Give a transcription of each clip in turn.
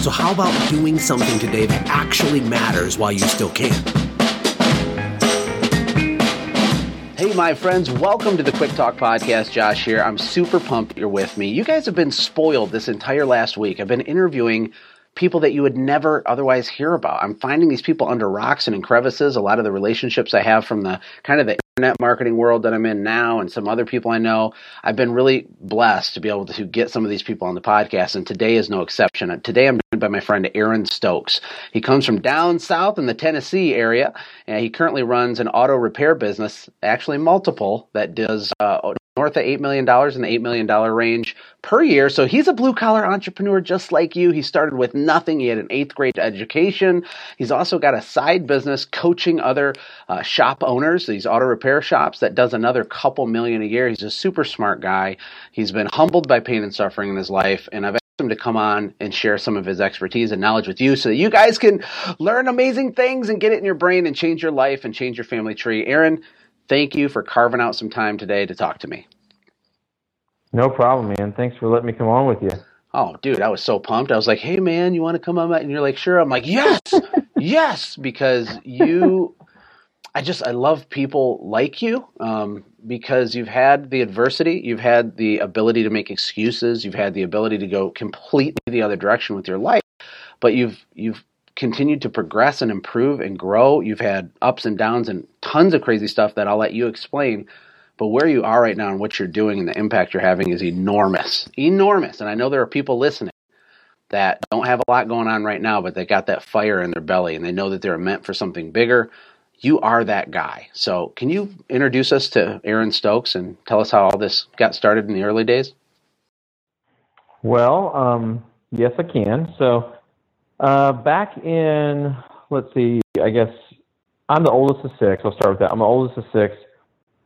So, how about doing something today that actually matters while you still can? Hey, my friends, welcome to the Quick Talk Podcast. Josh here. I'm super pumped you're with me. You guys have been spoiled this entire last week. I've been interviewing people that you would never otherwise hear about. I'm finding these people under rocks and in crevices. A lot of the relationships I have from the kind of the internet marketing world that I'm in now and some other people I know, I've been really blessed to be able to get some of these people on the podcast. And today is no exception. Today I'm joined by my friend Aaron Stokes. He comes from down south in the Tennessee area and he currently runs an auto repair business, actually multiple, that does uh, north of $8 million in the $8 million range per year. So he's a blue collar entrepreneur just like you. He started with nothing. He had an eighth grade education. He's also got a side business coaching other uh, shop owners, these auto repair shops that does another couple million a year. He's a super smart guy. He's been humbled by pain and suffering in his life. And I've asked him to come on and share some of his expertise and knowledge with you so that you guys can learn amazing things and get it in your brain and change your life and change your family tree. Aaron, thank you for carving out some time today to talk to me. No problem, man. Thanks for letting me come on with you. Oh, dude, I was so pumped. I was like, "Hey, man, you want to come on?" And you're like, "Sure." I'm like, "Yes, yes," because you, I just, I love people like you um, because you've had the adversity, you've had the ability to make excuses, you've had the ability to go completely the other direction with your life, but you've you've continued to progress and improve and grow. You've had ups and downs and tons of crazy stuff that I'll let you explain. But where you are right now and what you're doing and the impact you're having is enormous. Enormous. And I know there are people listening that don't have a lot going on right now, but they got that fire in their belly and they know that they're meant for something bigger. You are that guy. So, can you introduce us to Aaron Stokes and tell us how all this got started in the early days? Well, um, yes, I can. So, uh, back in, let's see, I guess I'm the oldest of six. I'll start with that. I'm the oldest of six.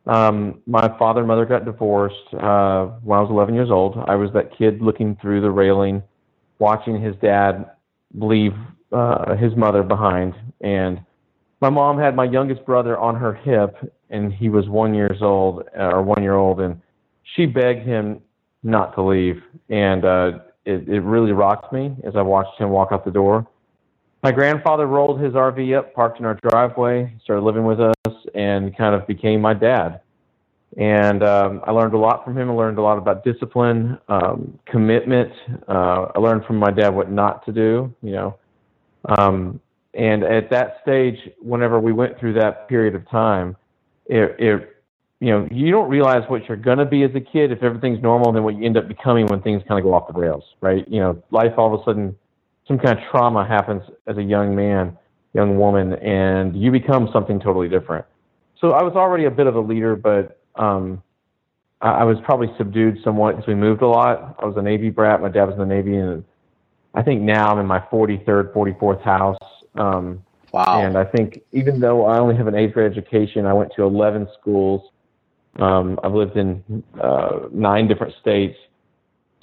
Um, my father and mother got divorced uh, when I was 11 years old. I was that kid looking through the railing, watching his dad leave uh, his mother behind. And my mom had my youngest brother on her hip, and he was one years old or one year old, and she begged him not to leave. And uh, it, it really rocked me as I watched him walk out the door. My grandfather rolled his RV up, parked in our driveway, started living with us, and kind of became my dad. And um, I learned a lot from him. I learned a lot about discipline, um, commitment. Uh, I learned from my dad what not to do, you know. Um, and at that stage, whenever we went through that period of time, it, it you know, you don't realize what you're going to be as a kid if everything's normal, then what you end up becoming when things kind of go off the rails, right? You know, life all of a sudden, some kind of trauma happens as a young man, young woman, and you become something totally different. So I was already a bit of a leader, but um, I, I was probably subdued somewhat because we moved a lot. I was a Navy brat. My dad was in the Navy, and I think now I'm in my 43rd, 44th house. Um, wow. And I think even though I only have an eighth grade education, I went to 11 schools um, I've lived in uh, nine different states.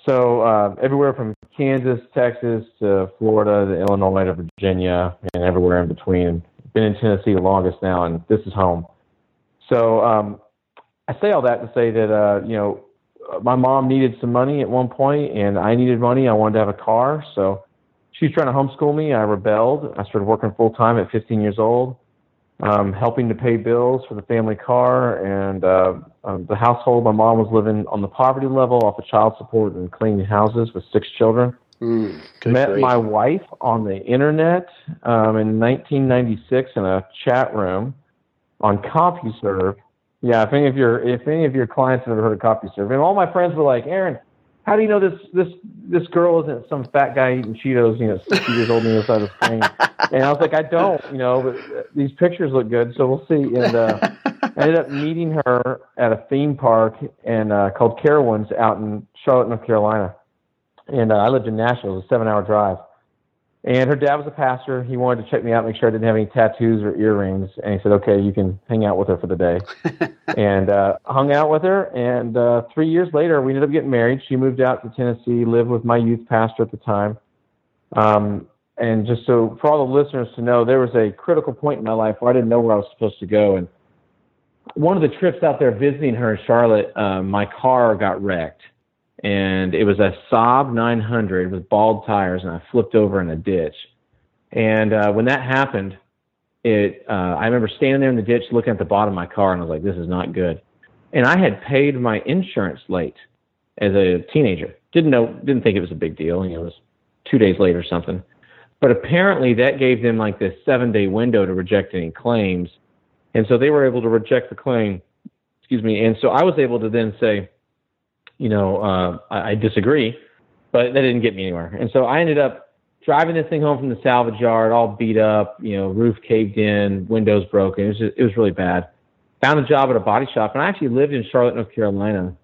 So uh, everywhere from Kansas, Texas to Florida to Illinois to Virginia and everywhere in between. Been in Tennessee the longest now, and this is home. So um, I say all that to say that uh, you know my mom needed some money at one point, and I needed money. I wanted to have a car, so she was trying to homeschool me. I rebelled. I started working full time at 15 years old um, helping to pay bills for the family car and uh, um, the household. My mom was living on the poverty level off of child support and cleaning houses with six children. Mm, Met grief. my wife on the internet um, in 1996 in a chat room on CompuServe. Yeah, if any of your if any of your clients have ever heard of CompuServe, and all my friends were like, Aaron, how do you know this this this girl isn't some fat guy eating Cheetos, you know, 60 years old on the other side of the screen? And I was like, I don't, you know, but these pictures look good, so we'll see. And uh, I ended up meeting her at a theme park and uh, called Carowinds out in Charlotte, North Carolina. And uh, I lived in Nashville, it was a seven-hour drive. And her dad was a pastor. He wanted to check me out, make sure I didn't have any tattoos or earrings. And he said, "Okay, you can hang out with her for the day." and uh, hung out with her. And uh, three years later, we ended up getting married. She moved out to Tennessee, lived with my youth pastor at the time. Um, and just so for all the listeners to know, there was a critical point in my life where I didn't know where I was supposed to go. And one of the trips out there visiting her in Charlotte, uh, my car got wrecked and it was a Saab 900 with bald tires, and I flipped over in a ditch. And uh, when that happened, it uh, I remember standing there in the ditch, looking at the bottom of my car, and I was like, "This is not good." And I had paid my insurance late as a teenager. Didn't know, didn't think it was a big deal. You know, it was two days late or something. But apparently, that gave them like this seven-day window to reject any claims, and so they were able to reject the claim. Excuse me. And so I was able to then say, you know, uh, I, I disagree, but that didn't get me anywhere. And so I ended up driving this thing home from the salvage yard, all beat up, you know, roof caved in, windows broken. It was just, it was really bad. Found a job at a body shop, and I actually lived in Charlotte, North Carolina,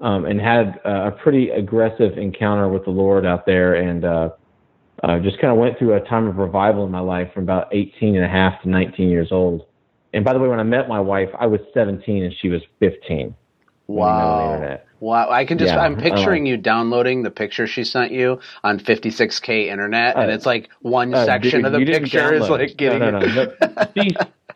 um, and had uh, a pretty aggressive encounter with the Lord out there, and uh, uh, just kind of went through a time of revival in my life from about 18 and a half to 19 years old. And by the way, when I met my wife, I was 17 and she was 15. Wow. Wow. I can just, yeah, I'm picturing uh, you downloading the picture she sent you on 56K internet, and uh, it's like one uh, section of the picture is like getting. No, no, no. no. she,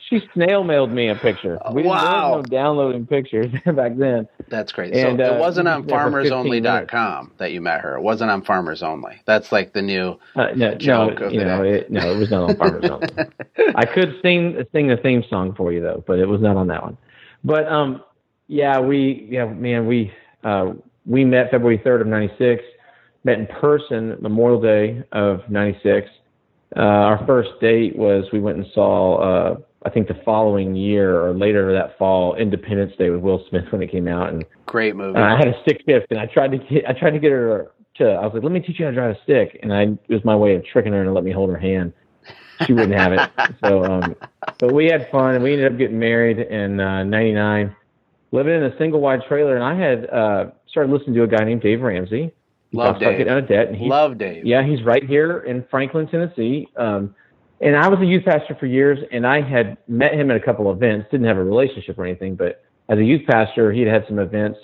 she snail mailed me a picture. We wow. didn't no downloading pictures back then. That's great. And, so it uh, wasn't on farmersonly.com that you met her. It wasn't on Farmers Only. That's like the new uh, no, joke no, of you know, it, no, it was not on Farmers Only. I could sing sing the theme song for you though, but it was not on that one. But um, yeah, we yeah man we uh, we met February 3rd of 96, met in person Memorial Day of 96. Uh, our first date was we went and saw, uh, I think the following year or later that fall, Independence Day with Will Smith when it came out. And great movie. I had a stick shift and I tried to get, I tried to get her to, I was like, let me teach you how to drive a stick. And I, it was my way of tricking her to let me hold her hand. She wouldn't have it. So, um, but we had fun and we ended up getting married in, uh, 99 living in a single wide trailer, and I had uh, started listening to a guy named Dave Ramsey. Love Dave. Getting out of debt, and he, Love Dave. Yeah, he's right here in Franklin, Tennessee. Um, and I was a youth pastor for years, and I had met him at a couple of events. Didn't have a relationship or anything, but as a youth pastor, he had had some events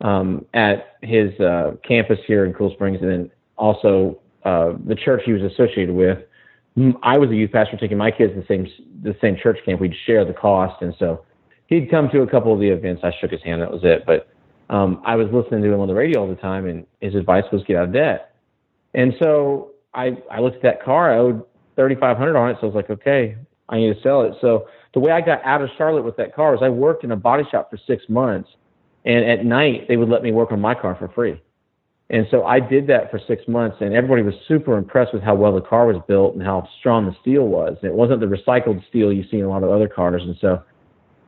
um, at his uh, campus here in Cool Springs, and then also uh, the church he was associated with. I was a youth pastor taking my kids to the same the same church camp. We'd share the cost, and so he'd come to a couple of the events. I shook his hand. That was it. But um, I was listening to him on the radio all the time, and his advice was get out of debt. And so I I looked at that car. I owed thirty five hundred on it. So I was like, okay, I need to sell it. So the way I got out of Charlotte with that car was I worked in a body shop for six months, and at night they would let me work on my car for free. And so I did that for six months, and everybody was super impressed with how well the car was built and how strong the steel was. It wasn't the recycled steel you see in a lot of other cars. And so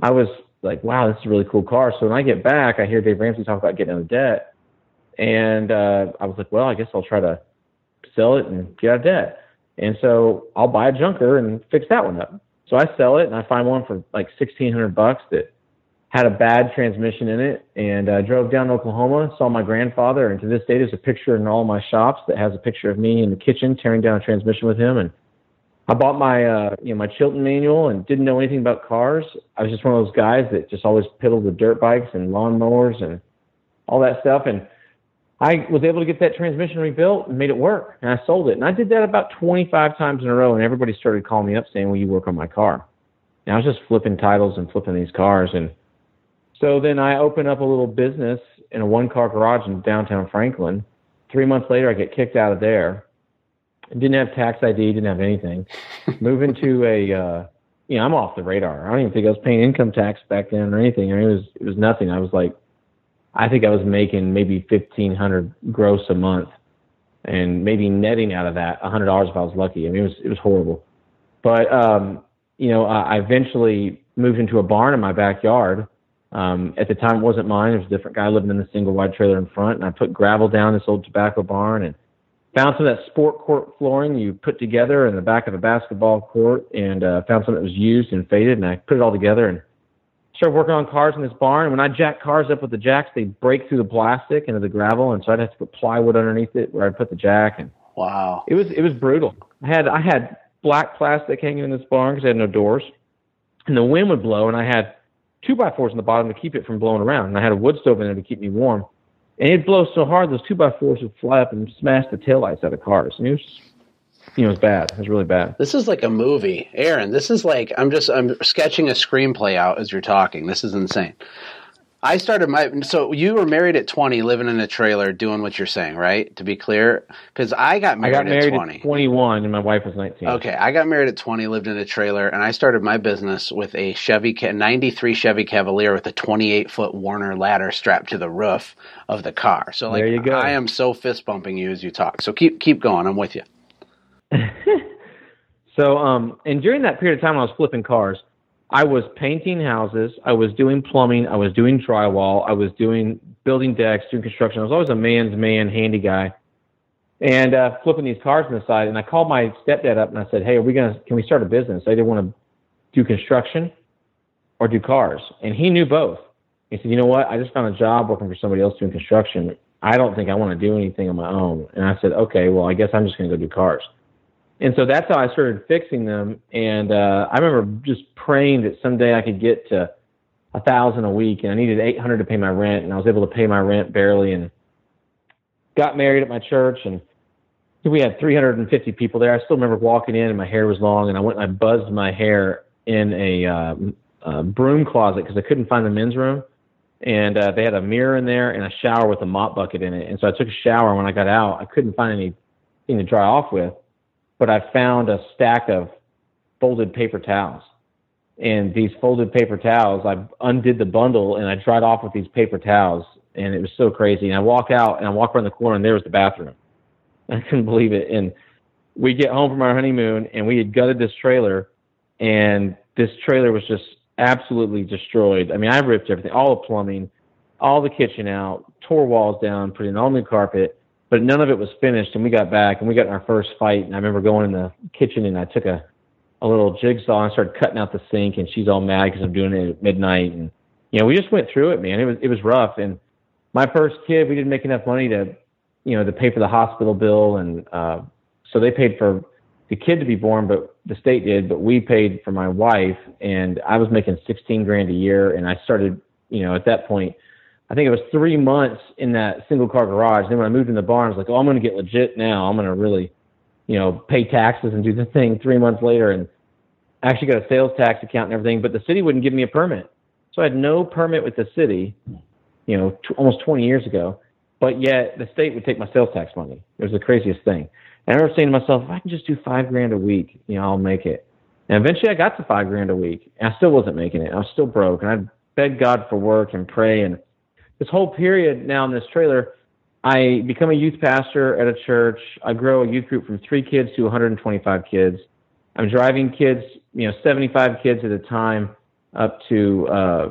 I was like, wow, this is a really cool car. So when I get back, I hear Dave Ramsey talk about getting out of debt. And uh, I was like, well, I guess I'll try to sell it and get out of debt. And so I'll buy a junker and fix that one up. So I sell it and I find one for like sixteen hundred bucks that had a bad transmission in it. And I drove down to Oklahoma, saw my grandfather, and to this day there's a picture in all my shops that has a picture of me in the kitchen tearing down a transmission with him. And I bought my uh, you know my Chilton manual and didn't know anything about cars. I was just one of those guys that just always piddled with dirt bikes and lawnmowers and all that stuff. And I was able to get that transmission rebuilt and made it work. And I sold it. And I did that about 25 times in a row. And everybody started calling me up saying, "Will you work on my car?" And I was just flipping titles and flipping these cars. And so then I opened up a little business in a one-car garage in downtown Franklin. Three months later, I get kicked out of there didn't have tax ID, didn't have anything. Moving to a, uh, you know, I'm off the radar. I don't even think I was paying income tax back then or anything. I mean, it was it was nothing. I was like, I think I was making maybe fifteen hundred gross a month, and maybe netting out of that a hundred dollars if I was lucky. I mean, it was it was horrible. But um, you know, I eventually moved into a barn in my backyard. Um, at the time, it wasn't mine. It was a different guy living in the single wide trailer in front, and I put gravel down this old tobacco barn and found some of that sport court flooring you put together in the back of a basketball court and uh, found some that was used and faded and I put it all together and started working on cars in this barn. And when I jack cars up with the jacks, they break through the plastic into the gravel. And so I'd have to put plywood underneath it where I'd put the jack. And Wow. It was it was brutal. I had I had black plastic hanging in this barn because I had no doors, and the wind would blow, and I had two by fours in the bottom to keep it from blowing around, and I had a wood stove in there to keep me warm. And it blows so hard, those two by fours would fly up and smash the taillights out of cars. And it was, you know, it was bad. It was really bad. This is like a movie, Aaron. This is like I'm just I'm sketching a screenplay out as you're talking. This is insane. I started my so you were married at 20, living in a trailer, doing what you're saying, right? To be clear, because I got I married, got married at 20. at 21, and my wife was 19. Okay, I got married at 20, lived in a trailer, and I started my business with a Chevy, Ca- 93 Chevy Cavalier with a 28 foot Werner ladder strapped to the roof of the car. So like, There you go. I am so fist bumping you as you talk. So keep keep going. I'm with you. So, um, and during that period of time, I was flipping cars. I was painting houses. I was doing plumbing. I was doing drywall. I was doing building decks, doing construction. I was always a man's man, handy guy, and uh, flipping these cars on the side. And I called my stepdad up and I said, "Hey, are we gonna? Can we start a business? I either want to do construction or do cars." And he knew both. He said, "You know what? I just found a job working for somebody else doing construction. I don't think I want to do anything on my own." And I said, "Okay, well, I guess I'm just gonna go do cars." And so that's how I started fixing them. And uh, I remember just praying that someday I could get to a thousand a week, and I needed eight hundred to pay my rent, and I was able to pay my rent barely. And got married at my church, and we had 350 people there. I still remember walking in, and my hair was long, and I went and I buzzed my hair in a, uh, a broom closet because I couldn't find the men's room. And uh, they had a mirror in there and a shower with a mop bucket in it. And so I took a shower. When I got out, I couldn't find anything to dry off with but I found a stack of folded paper towels. And these folded paper towels, I undid the bundle and I dried off with these paper towels. And it was so crazy. And I walk out and I walk around the corner and there was the bathroom. I couldn't believe it. And we get home from our honeymoon and we had gutted this trailer and this trailer was just absolutely destroyed. I mean, I ripped everything, all the plumbing, all the kitchen out, tore walls down, put in all new carpet, but none of it was finished. And we got back and we got in our first fight. And I remember going in the kitchen and I took a, a little jigsaw and started cutting out the sink. And she's all mad because I'm doing it at midnight. And you know, we just went through it, man. It was it was rough. And my first kid, we didn't make enough money to, you know, to pay for the hospital bill, and uh, so they paid for the kid to be born, but the state did. But we paid for my wife, and I was making 16 grand a year. And I started, you know, at that point. I think it was three months in that single car garage. Then when I moved in the barn, I was like, oh, I'm going to get legit now. I'm going to really, you know, pay taxes and do the thing three months later. And actually got a sales tax account and everything, but the city wouldn't give me a permit. So I had no permit with the city, you know, t- almost 20 years ago. But yet the state would take my sales tax money. It was the craziest thing. And I remember saying to myself, if I can just do five grand a week, you know, I'll make it. And eventually I got to five grand a week. And I still wasn't making it. I was still broke. And I'd beg God for work and pray and this whole period now in this trailer, I become a youth pastor at a church. I grow a youth group from three kids to 125 kids. I'm driving kids, you know, 75 kids at a time up to uh,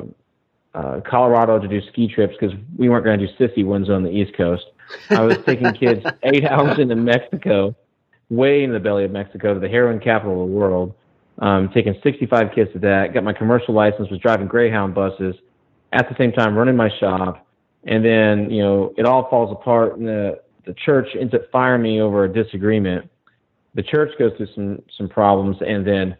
uh, Colorado to do ski trips because we weren't going to do sissy ones on the East Coast. I was taking kids eight hours into Mexico, way in the belly of Mexico to the heroin capital of the world. Um, taking 65 kids to that. Got my commercial license. Was driving Greyhound buses at the same time running my shop. And then, you know, it all falls apart and the, the church ends up firing me over a disagreement. The church goes through some, some problems and then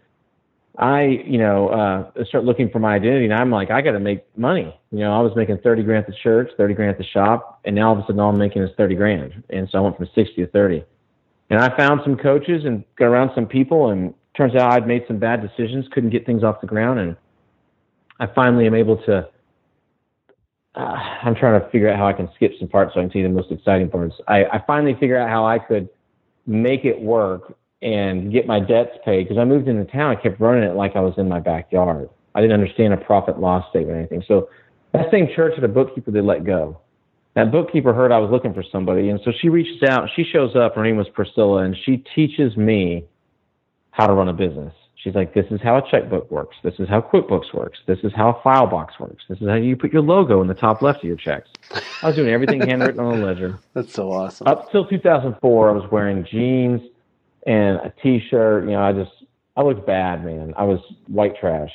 I, you know, uh, start looking for my identity and I'm like, I got to make money. You know, I was making 30 grand at the church, 30 grand at the shop. And now all of a sudden all I'm making is 30 grand. And so I went from 60 to 30 and I found some coaches and got around some people and turns out I'd made some bad decisions, couldn't get things off the ground. And I finally am able to, uh, I'm trying to figure out how I can skip some parts so I can see the most exciting parts. I, I finally figured out how I could make it work and get my debts paid because I moved into town. I kept running it like I was in my backyard. I didn't understand a profit loss statement or anything. So that same church had a bookkeeper they let go. That bookkeeper heard I was looking for somebody, and so she reaches out. She shows up. Her name was Priscilla, and she teaches me how to run a business. She's like, this is how a checkbook works. This is how QuickBooks works. This is how a file box works. This is how you put your logo in the top left of your checks. I was doing everything handwritten on a ledger. That's so awesome. Up till 2004, I was wearing jeans and a t-shirt. You know, I just, I looked bad, man. I was white trash.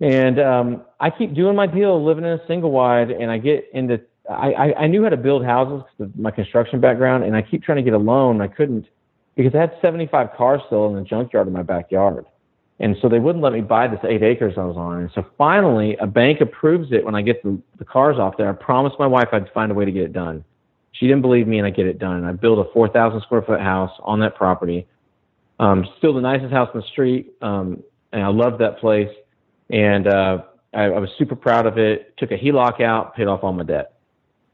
And um, I keep doing my deal, living in a single wide, and I get into I, I, I knew how to build houses because of my construction background, and I keep trying to get a loan. I couldn't because I had 75 cars still in the junkyard in my backyard. And so they wouldn't let me buy this eight acres I was on. And so finally, a bank approves it when I get the, the cars off there. I promised my wife I'd find a way to get it done. She didn't believe me, and I get it done. And I build a 4,000 square foot house on that property. Um, still the nicest house in the street, um, and I loved that place. And uh, I, I was super proud of it. Took a HELOC out, paid off all my debt.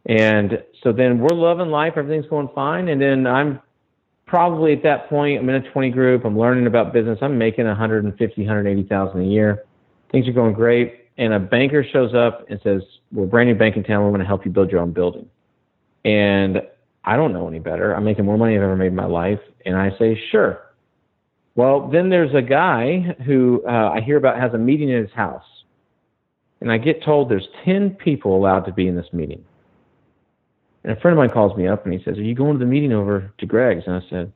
And so then we're loving life. Everything's going fine. And then I'm probably at that point, I'm in a 20 group. I'm learning about business. I'm making 150, 180,000 a year. Things are going great. And a banker shows up and says, "We're brand new bank in town. We're going to help you build your own building." And I don't know any better. I'm making more money I've ever made in my life, and I say, "Sure." Well, then there's a guy who uh, I hear about has a meeting in his house, and I get told there's 10 people allowed to be in this meeting. And a friend of mine calls me up and he says, Are you going to the meeting over to Greg's? And I said,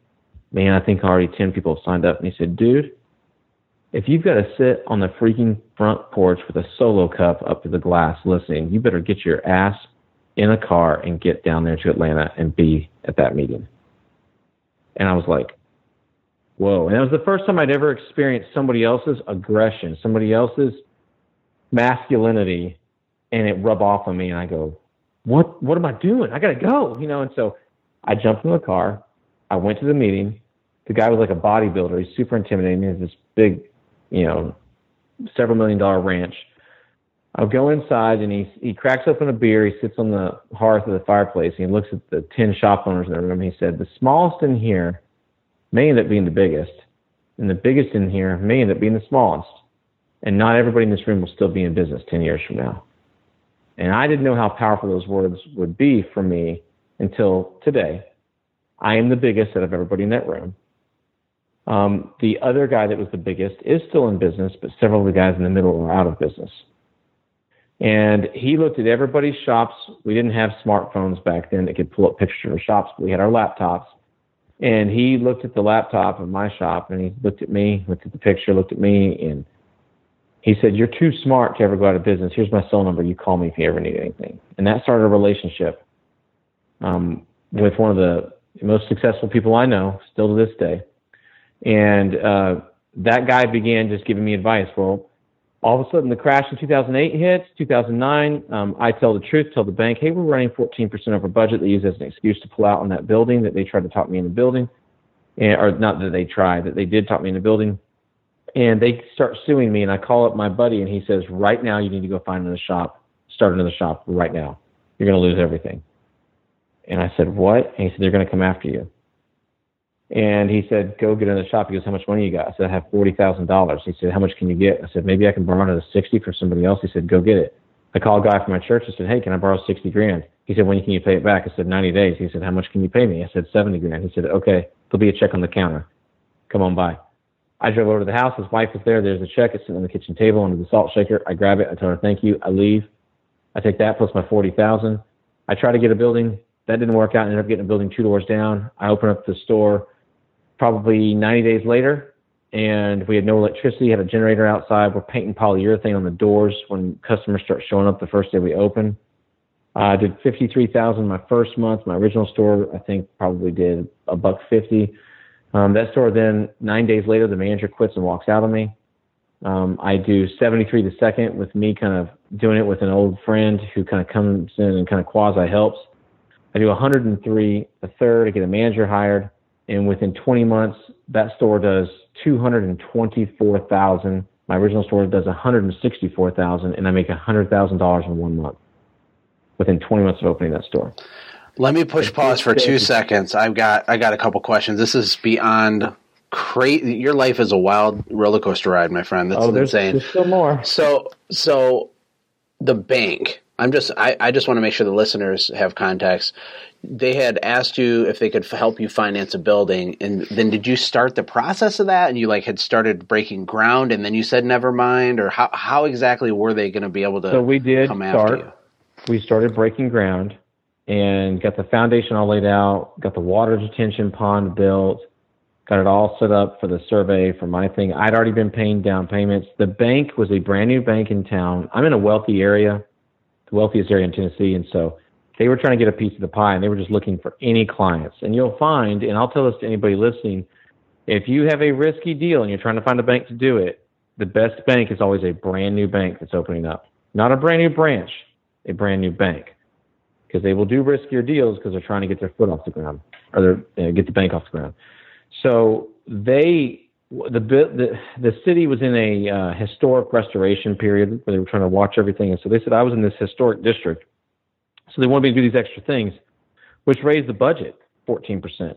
Man, I think already 10 people have signed up. And he said, Dude, if you've got to sit on the freaking front porch with a solo cup up to the glass listening, you better get your ass in a car and get down there to Atlanta and be at that meeting. And I was like, Whoa. And that was the first time I'd ever experienced somebody else's aggression, somebody else's masculinity, and it rub off on me. And I go, what what am I doing? I gotta go, you know. And so I jumped in the car. I went to the meeting. The guy was like a bodybuilder. He's super intimidating. He has this big, you know, several million dollar ranch. I'll go inside and he he cracks open a beer. He sits on the hearth of the fireplace and he looks at the ten shop owners in the room. He said, "The smallest in here may end up being the biggest, and the biggest in here may end up being the smallest. And not everybody in this room will still be in business ten years from now." And I didn't know how powerful those words would be for me until today. I am the biggest out of everybody in that room. Um, the other guy that was the biggest is still in business, but several of the guys in the middle are out of business. And he looked at everybody's shops. We didn't have smartphones back then that could pull up pictures of shops, but we had our laptops. And he looked at the laptop of my shop and he looked at me, looked at the picture, looked at me, and he said, You're too smart to ever go out of business. Here's my cell number. You call me if you ever need anything. And that started a relationship um, with one of the most successful people I know, still to this day. And uh, that guy began just giving me advice. Well, all of a sudden, the crash in 2008 hits, 2009. Um, I tell the truth, tell the bank, hey, we're running 14% over budget. They use as an excuse to pull out on that building that they tried to talk me in the building. And, or not that they tried, that they did talk me in the building and they start suing me and i call up my buddy and he says right now you need to go find another shop start another shop right now. You're going to lose everything. And i said what? And he said they're going to come after you. And he said go get another shop. He goes how much money you got? I said i have forty thousand dollars. He said how much can you get? I said maybe i can borrow another sixty for somebody else. He said go get it. I called a guy from my church and said hey can i borrow sixty grand? He said when can you pay it back? I said ninety days. He said how much can you pay me? I said seventy grand. He said okay there'll be a check on the counter. Come on by I drove over to the house. His wife was there. There's a check. It's sitting on the kitchen table under the salt shaker. I grab it. I tell her thank you. I leave. I take that plus my forty thousand. I try to get a building. That didn't work out. I ended up getting a building two doors down. I open up the store probably 90 days later, and we had no electricity. Had a generator outside. We're painting polyurethane on the doors when customers start showing up the first day we open. I did 53,000 my first month. My original store, I think, probably did a buck fifty. Um, that store then nine days later, the manager quits and walks out on me. Um, I do 73 the second with me kind of doing it with an old friend who kind of comes in and kind of quasi helps. I do 103 a third. I get a manager hired, and within 20 months, that store does 224,000. My original store does 164,000, and I make $100,000 in one month within 20 months of opening that store. Let me push pause for two seconds. I've got I got a couple questions. This is beyond crazy. Your life is a wild roller coaster ride, my friend. That's oh, there's, insane. There's still more. So so the bank. I'm just I, I just want to make sure the listeners have context. They had asked you if they could help you finance a building, and then did you start the process of that? And you like had started breaking ground, and then you said never mind, or how how exactly were they going to be able to? So we did come start. after you? We started breaking ground and got the foundation all laid out, got the water detention pond built, got it all set up for the survey for my thing. I'd already been paying down payments. The bank was a brand new bank in town. I'm in a wealthy area, the wealthiest area in Tennessee, and so They were trying to get a piece of the pie, and they were just looking for any clients. And you'll find, and I'll tell this to anybody listening, if you have a risky deal and you're trying to find a bank to do it, the best bank is always a brand new bank that's opening up, not a brand new branch, a brand new bank, because they will do riskier deals because they're trying to get their foot off the ground or uh, get the bank off the ground. So they the the the city was in a uh, historic restoration period where they were trying to watch everything, and so they said I was in this historic district, so they wanted me to do these extra things, which raised the budget 14 percent.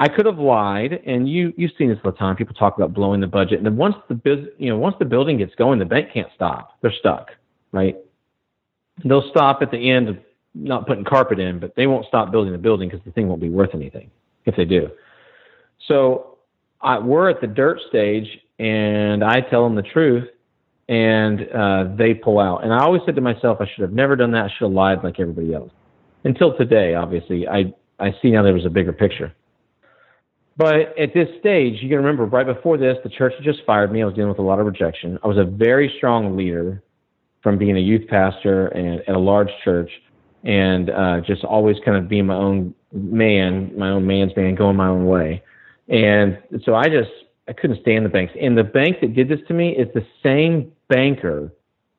I could have lied, and you you've seen this all the time. People talk about blowing the budget, and then once the biz, you know once the building gets going, the bank can't stop. They're stuck, right? They'll stop at the end of not putting carpet in, but they won't stop building the building because the thing won't be worth anything if they do. So I, we're at the dirt stage, and I tell them the truth, and uh, they pull out. And I always said to myself, I should have never done that. I should have lied like everybody else. Until today, obviously, I I see now there was a bigger picture. But at this stage, you can remember right before this, the church had just fired me. I was dealing with a lot of rejection. I was a very strong leader from being a youth pastor and at a large church and uh, just always kind of being my own man, my own man's man, going my own way. And so I just I couldn't stand the banks. And the bank that did this to me is the same banker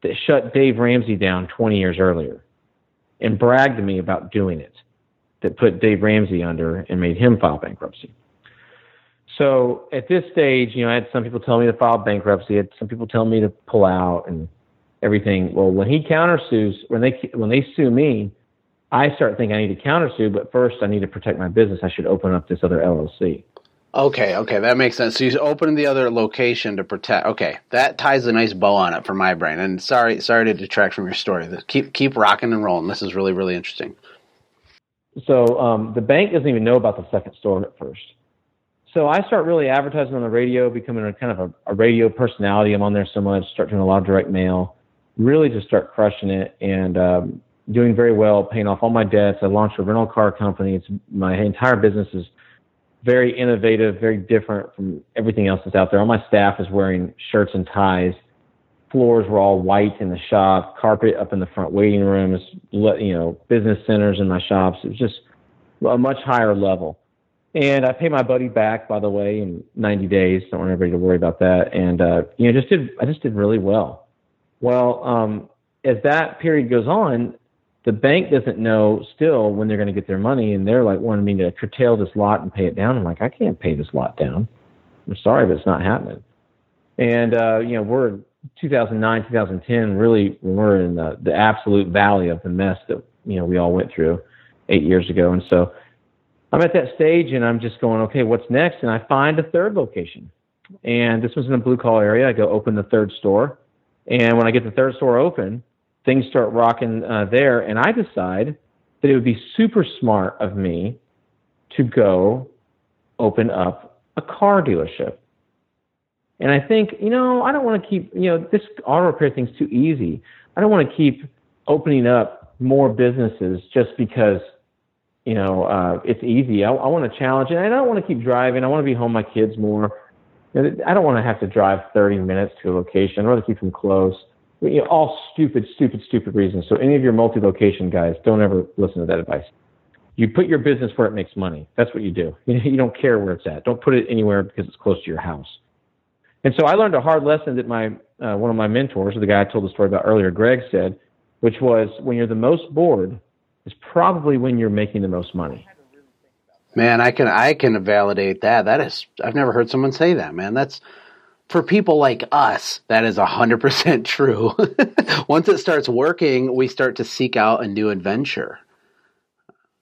that shut Dave Ramsey down 20 years earlier and bragged to me about doing it, that put Dave Ramsey under and made him file bankruptcy. So at this stage, you know, I had some people tell me to file bankruptcy. I had some people tell me to pull out and everything. Well, when he countersues, when they when they sue me, I start thinking I need to countersue, but first I need to protect my business. I should open up this other LLC. Okay, okay, that makes sense. So you open the other location to protect. Okay, that ties a nice bow on it for my brain. And sorry, sorry to detract from your story. Keep keep rocking and rolling. This is really really interesting. So um, the bank doesn't even know about the second store at first. So I start really advertising on the radio, becoming a kind of a, a radio personality. I'm on there so much. Start doing a lot of direct mail. Really just start crushing it and um, doing very well, paying off all my debts. I launched a rental car company. It's my entire business is very innovative, very different from everything else that's out there. All my staff is wearing shirts and ties. Floors were all white in the shop, carpet up in the front waiting rooms, you know, business centers in my shops. It was just a much higher level. And I paid my buddy back, by the way, in 90 days. Don't want everybody to worry about that. And uh, you know, just did I just did really well. Well, um, as that period goes on, the bank doesn't know still when they're going to get their money, and they're like wanting me to curtail this lot and pay it down. I'm like, I can't pay this lot down. I'm sorry, but it's not happening. And uh, you know, we're 2009, 2010, really we're in the, the absolute valley of the mess that you know we all went through eight years ago. And so I'm at that stage, and I'm just going, okay, what's next? And I find a third location, and this was in a blue collar area. I go open the third store, and when I get the third store open things start rocking uh, there, and I decide that it would be super smart of me to go open up a car dealership. And I think, you know, I don't want to keep, you know, this auto repair thing's too easy. I don't want to keep opening up more businesses just because, you know, uh, it's easy. I, I want to challenge it. I don't want to keep driving. I want to be home with my kids more. I don't want to have to drive 30 minutes to a location. I'd rather keep them close you know, all stupid, stupid, stupid reasons. So any of your multi-location guys, don't ever listen to that advice. You put your business where it makes money. That's what you do. You don't care where it's at. Don't put it anywhere because it's close to your house. And so I learned a hard lesson that my uh, one of my mentors, the guy I told the story about earlier, Greg said, which was when you're the most bored is probably when you're making the most money. Man, I can I can validate that. That is I've never heard someone say that, man. That's for people like us, that is 100% true. Once it starts working, we start to seek out a new adventure.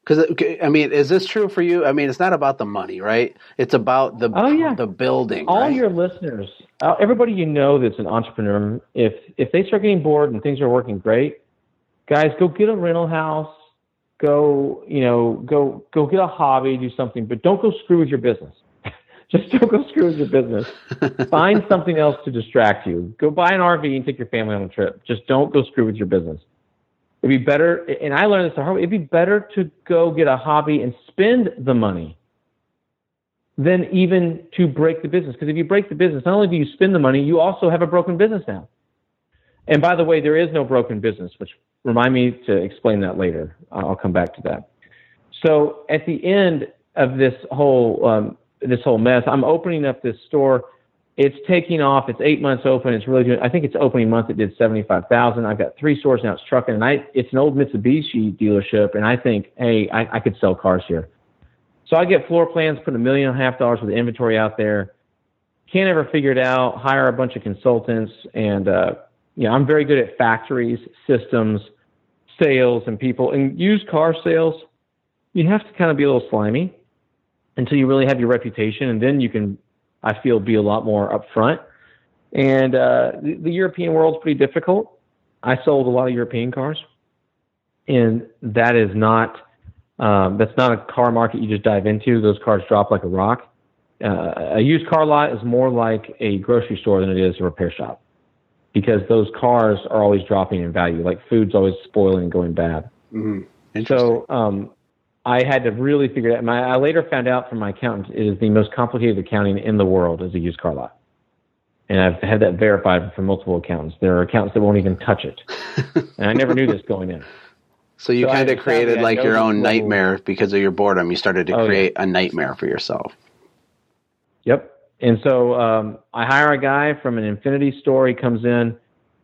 Because I mean, is this true for you? I mean, it's not about the money, right? It's about the oh, yeah. the building. All right? your listeners, uh, everybody you know that's an entrepreneur, if if they start getting bored and things are working great, guys, go get a rental house. Go, you know, go go get a hobby, do something, but don't go screw with your business. Just don't go screw with your business. Find something else to distract you. Go buy an RV and take your family on a trip. Just don't go screw with your business. It'd be better, and I learned this the hard way. It'd be better to go get a hobby and spend the money than even to break the business. Because if you break the business, not only do you spend the money, you also have a broken business now. And by the way, there is no broken business, which remind me to explain that later. I'll come back to that. So at the end of this whole um, this whole mess, I'm opening up this store. It's taking off. It's eight months open. It's really good. I think it's opening month. It did seventy five thousand. I've got three stores now. It's trucking, and I it's an old Mitsubishi dealership, and I think, hey, I, I could sell cars here. So I get floor plans, put a million and a half dollars worth of inventory out there. Can't ever figure it out. Hire a bunch of consultants, and uh, you know, I'm very good at factories, systems, sales, and people. And used car sales, you have to kind of be a little slimy until you really have your reputation, and then you can, I feel, be a lot more upfront. And uh, the, the European world's pretty difficult. I sold a lot of European cars, and that is not um, that's not a car market you just dive into. Those cars drop like a rock. Uh, a used car lot is more like a grocery store than it is a repair shop because those cars are always dropping in value. Like food's always spoiling and going bad. Mm-hmm. So um, I had to really figure it out. My, I later found out from my accountant it is the most complicated accounting in the world is a used car lot. And I've had that verified from multiple accountants. There are accountants that won't even touch it. and I never knew this going in. So you So kind of created like your own nightmare because of your boredom. You started to Oh, yeah. create a nightmare for yourself. Yep. And so um, I hire a guy from an Infiniti store. He comes in.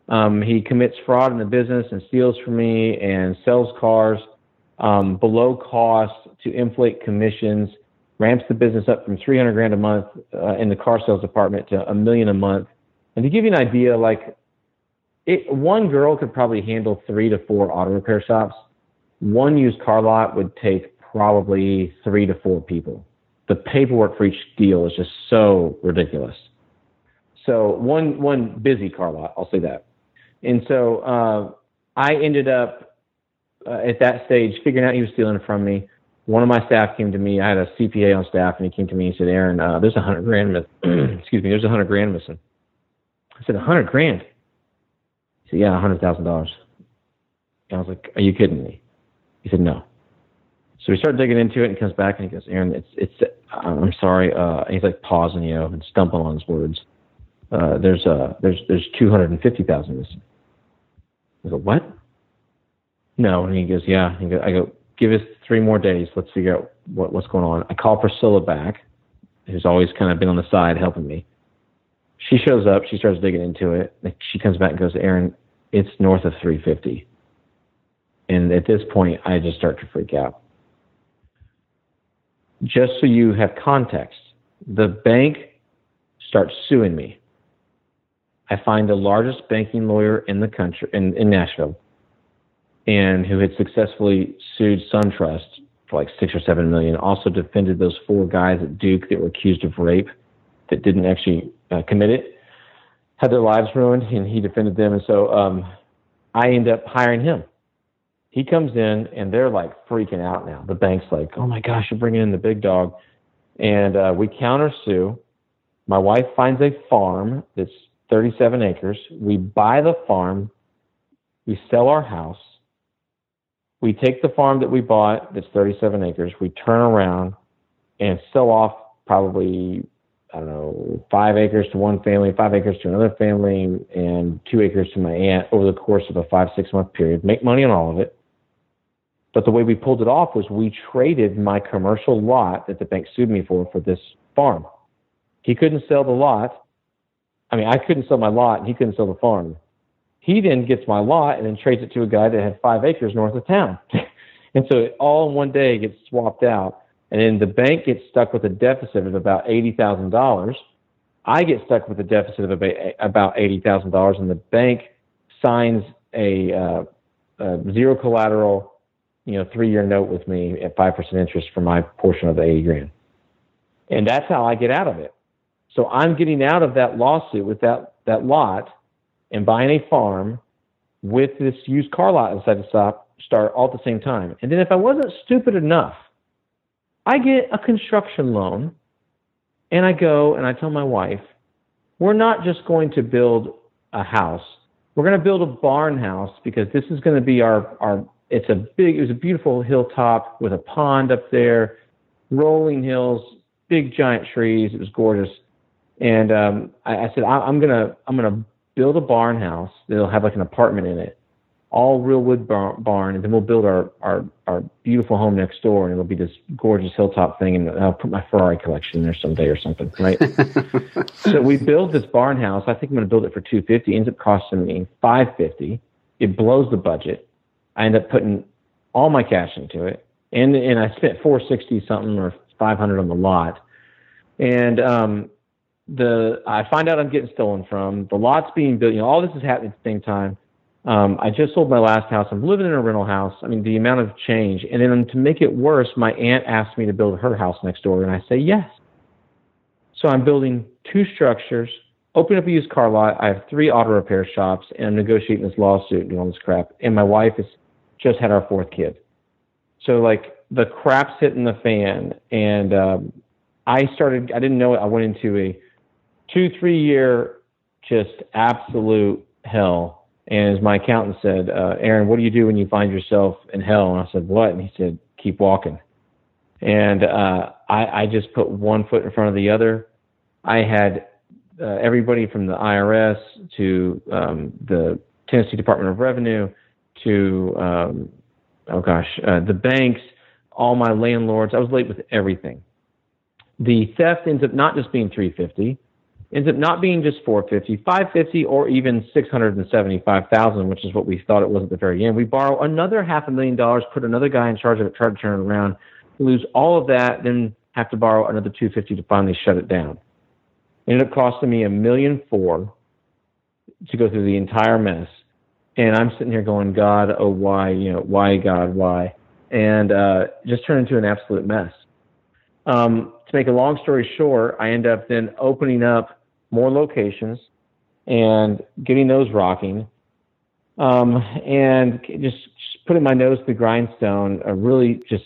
Um, he commits fraud in the business and steals from me and sells cars um, below cost to inflate commissions. Ramps the business up from 300 grand a month uh, in the car sales department to a million a month. And to give you an idea, like it, one girl could probably handle three to four auto repair shops. One used car lot would take probably three to four people the paperwork for each deal is just so ridiculous. So one one busy car lot, I'll say that. And so uh, I ended up uh, at that stage figuring out he was stealing from me. One of my staff came to me. I had a CPA on staff, and he came to me and said, "Aaron, uh, there's a hundred grand. Excuse me, there's a hundred grand missing." I said, "A hundred grand?" He said, "Yeah, a hundred thousand dollars." And I was like, "Are you kidding me?" He said, "No." So we start digging into it, and comes back and he goes, "Aaron, it's it's. I'm sorry." Uh, he's like pausing, you know, and stumbling on his words. Uh, there's uh there's there's two hundred and fifty thousand missing. I go, what? No, and he goes, yeah. I go, give us three more days. Let's figure out what what's going on. I call Priscilla back, who's always kind of been on the side helping me. She shows up. She starts digging into it. She comes back and goes, Aaron, it's north of three fifty. And at this point, I just start to freak out just so you have context, the bank starts suing me. I find the largest banking lawyer in the country, in, in Nashville, and who had successfully sued SunTrust for like six or seven million. Also defended those four guys at Duke that were accused of rape that didn't actually uh, commit it, had their lives ruined, and he defended them. And so um, I end up hiring him he comes in and they're like freaking out now. The bank's like, "Oh my gosh, you're bringing in the big dog," and uh, we counter sue. My wife finds a farm that's 37 acres. We buy the farm. We sell our house. We take the farm that we bought that's 37 acres. We turn around and sell off probably I don't know five acres to one family, five acres to another family, and two acres to my aunt over the course of a five six month period. Make money on all of it. But the way we pulled it off was we traded my commercial lot that the bank sued me for for this farm. He couldn't sell the lot. I mean, I couldn't sell my lot, and he couldn't sell the farm. He then gets my lot and then trades it to a guy that had five acres north of town. and so it all in one day gets swapped out. And then the bank gets stuck with a deficit of about $80,000. I get stuck with a deficit of about about $80,000, and the bank signs a, uh, a zero collateral you know, three year note with me at 5% interest for my portion of the 80 grand. And that's how I get out of it. So I'm getting out of that lawsuit with that, that lot and buying a farm with this used car lot I decided to stop, start all at the same time. And then if I wasn't stupid enough, I get a construction loan and I go and I tell my wife, we're not just going to build a house. We're going to build a barn house because this is going to be our, our it's a big, it was a beautiful hilltop with a pond up there, rolling hills, big giant trees. It was gorgeous. And um, I, I said, I, I'm gonna, I'm gonna build a barn house that'll have like an apartment in it all real wood bar- barn, and then we'll build our, our, our beautiful home next door, and it'll be this gorgeous hilltop thing, and I'll put my Ferrari collection in there someday or something, right? so we build this barn house. I think I'm going to build it for 250. Ends up costing me 550. It blows the budget. I end up putting all my cash into it, and and I spent 460 something or 500 on the lot, and um, the I find out I'm getting stolen from. The lot's being built. You know, all this is happening at the same time um, I just sold my last house. I'm living in a rental house. I mean, the amount of change. And then to make it worse, my aunt asked me to build her house next door, and I say yes. So I'm building two structures, open up a used car lot. I have three auto repair shops, and I'm negotiating this lawsuit and all this crap. And my wife has just had our fourth kid. So like the crap's hitting the fan, and um, I started. I didn't know it. I went into a two, three year just absolute hell and as my accountant said, uh, Aaron, what do you do when you find yourself in hell? And I said, what? And he said, keep walking. And uh, I, I just put one foot in front of the other. I had uh, everybody from the IRS to um, the Tennessee Department of Revenue to, um, oh gosh, uh, the banks, all my landlords. I was late with everything. The theft ends up not just being 350 ends up not being just 450, 550, or even 675,000, which is what we thought it was at the very end. We borrow another half a million dollars, put another guy in charge of it, try to turn it around, lose all of that, then have to borrow another 250 to finally shut it down. It ended up costing me a million four to go through the entire mess. And I'm sitting here going, God, oh, why, you know, why, God, why? And uh, just turned into an absolute mess. Um, to make a long story short, I end up then opening up more locations and getting those rocking. Um, and just, just, putting my nose to the grindstone, uh, really just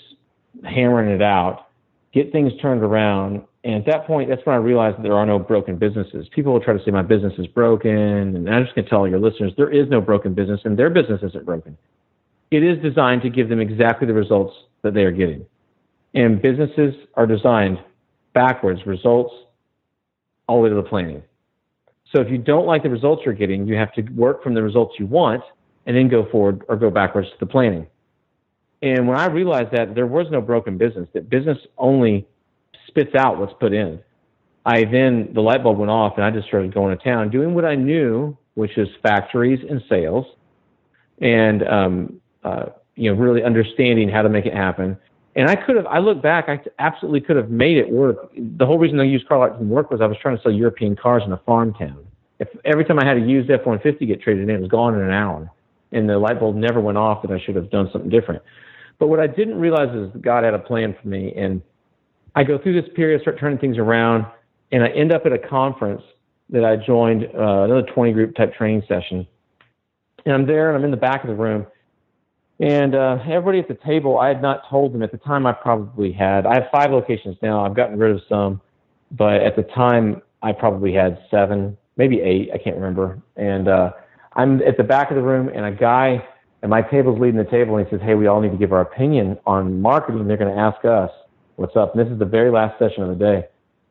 hammering it out, get things turned around. And at that point, that's when I realized that there are no broken businesses. People will try to say my business is broken, and I'm just going to tell your listeners there is no broken business, and their business isn't broken. It is designed to give them exactly the results that they are getting. And businesses are designed backwards, results all the way to the planning. So if you don't like the results you're getting, you have to work from the results you want and then go forward or go backwards to the planning. And when I realized that there was no broken business, that business only spits out what's put in, I then, the light bulb went off and I just started going to town doing what I knew, which is factories and sales and, um, uh, you know, really understanding how to make it happen and I could have, I look back, I absolutely could have made it work. The whole reason I used car lot didn't work was I was trying to sell European cars in a farm town. If every time I had a used F-150 get traded in, it was gone in an hour. And the light bulb never went off that I should have done something different. But what I didn't realize is God had a plan for me. And I go through this period, start turning things around, and I end up at a conference that I joined, uh, another 20 group type training session. And I'm there and I'm in the back of the room and uh, everybody at the table, I had not told them at the time. I probably had. I have five locations now. I've gotten rid of some, but at the time, I probably had seven, maybe eight. I can't remember. And uh, I'm at the back of the room, and a guy at my table's leading the table, and he says, "Hey, we all need to give our opinion on marketing." They're going to ask us what's up. And this is the very last session of the day.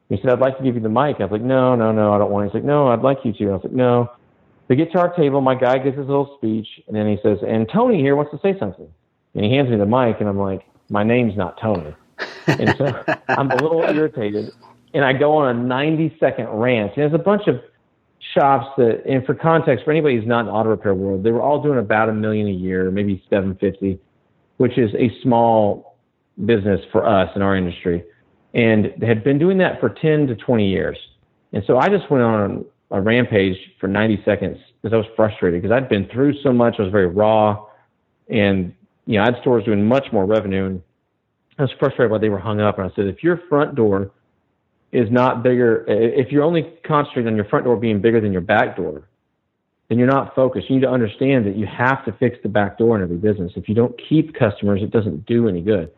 He said, "I'd like to give you the mic." I was like, "No, no, no, I don't want." It. He's like, "No, I'd like you to." I was like, "No." They get to our table. My guy gives his little speech, and then he says, "And Tony here wants to say something." And he hands me the mic, and I'm like, "My name's not Tony." and so I'm a little irritated, and I go on a 90 second rant. And there's a bunch of shops that, and for context, for anybody who's not in the auto repair world, they were all doing about a million a year, maybe 750, which is a small business for us in our industry, and they had been doing that for 10 to 20 years. And so I just went on a rampage for 90 seconds because I was frustrated because I'd been through so much. I was very raw, and you know, I had stores doing much more revenue, and I was frustrated why they were hung up. And I said, if your front door is not bigger, if you're only concentrating on your front door being bigger than your back door, then you're not focused. You need to understand that you have to fix the back door in every business. If you don't keep customers, it doesn't do any good.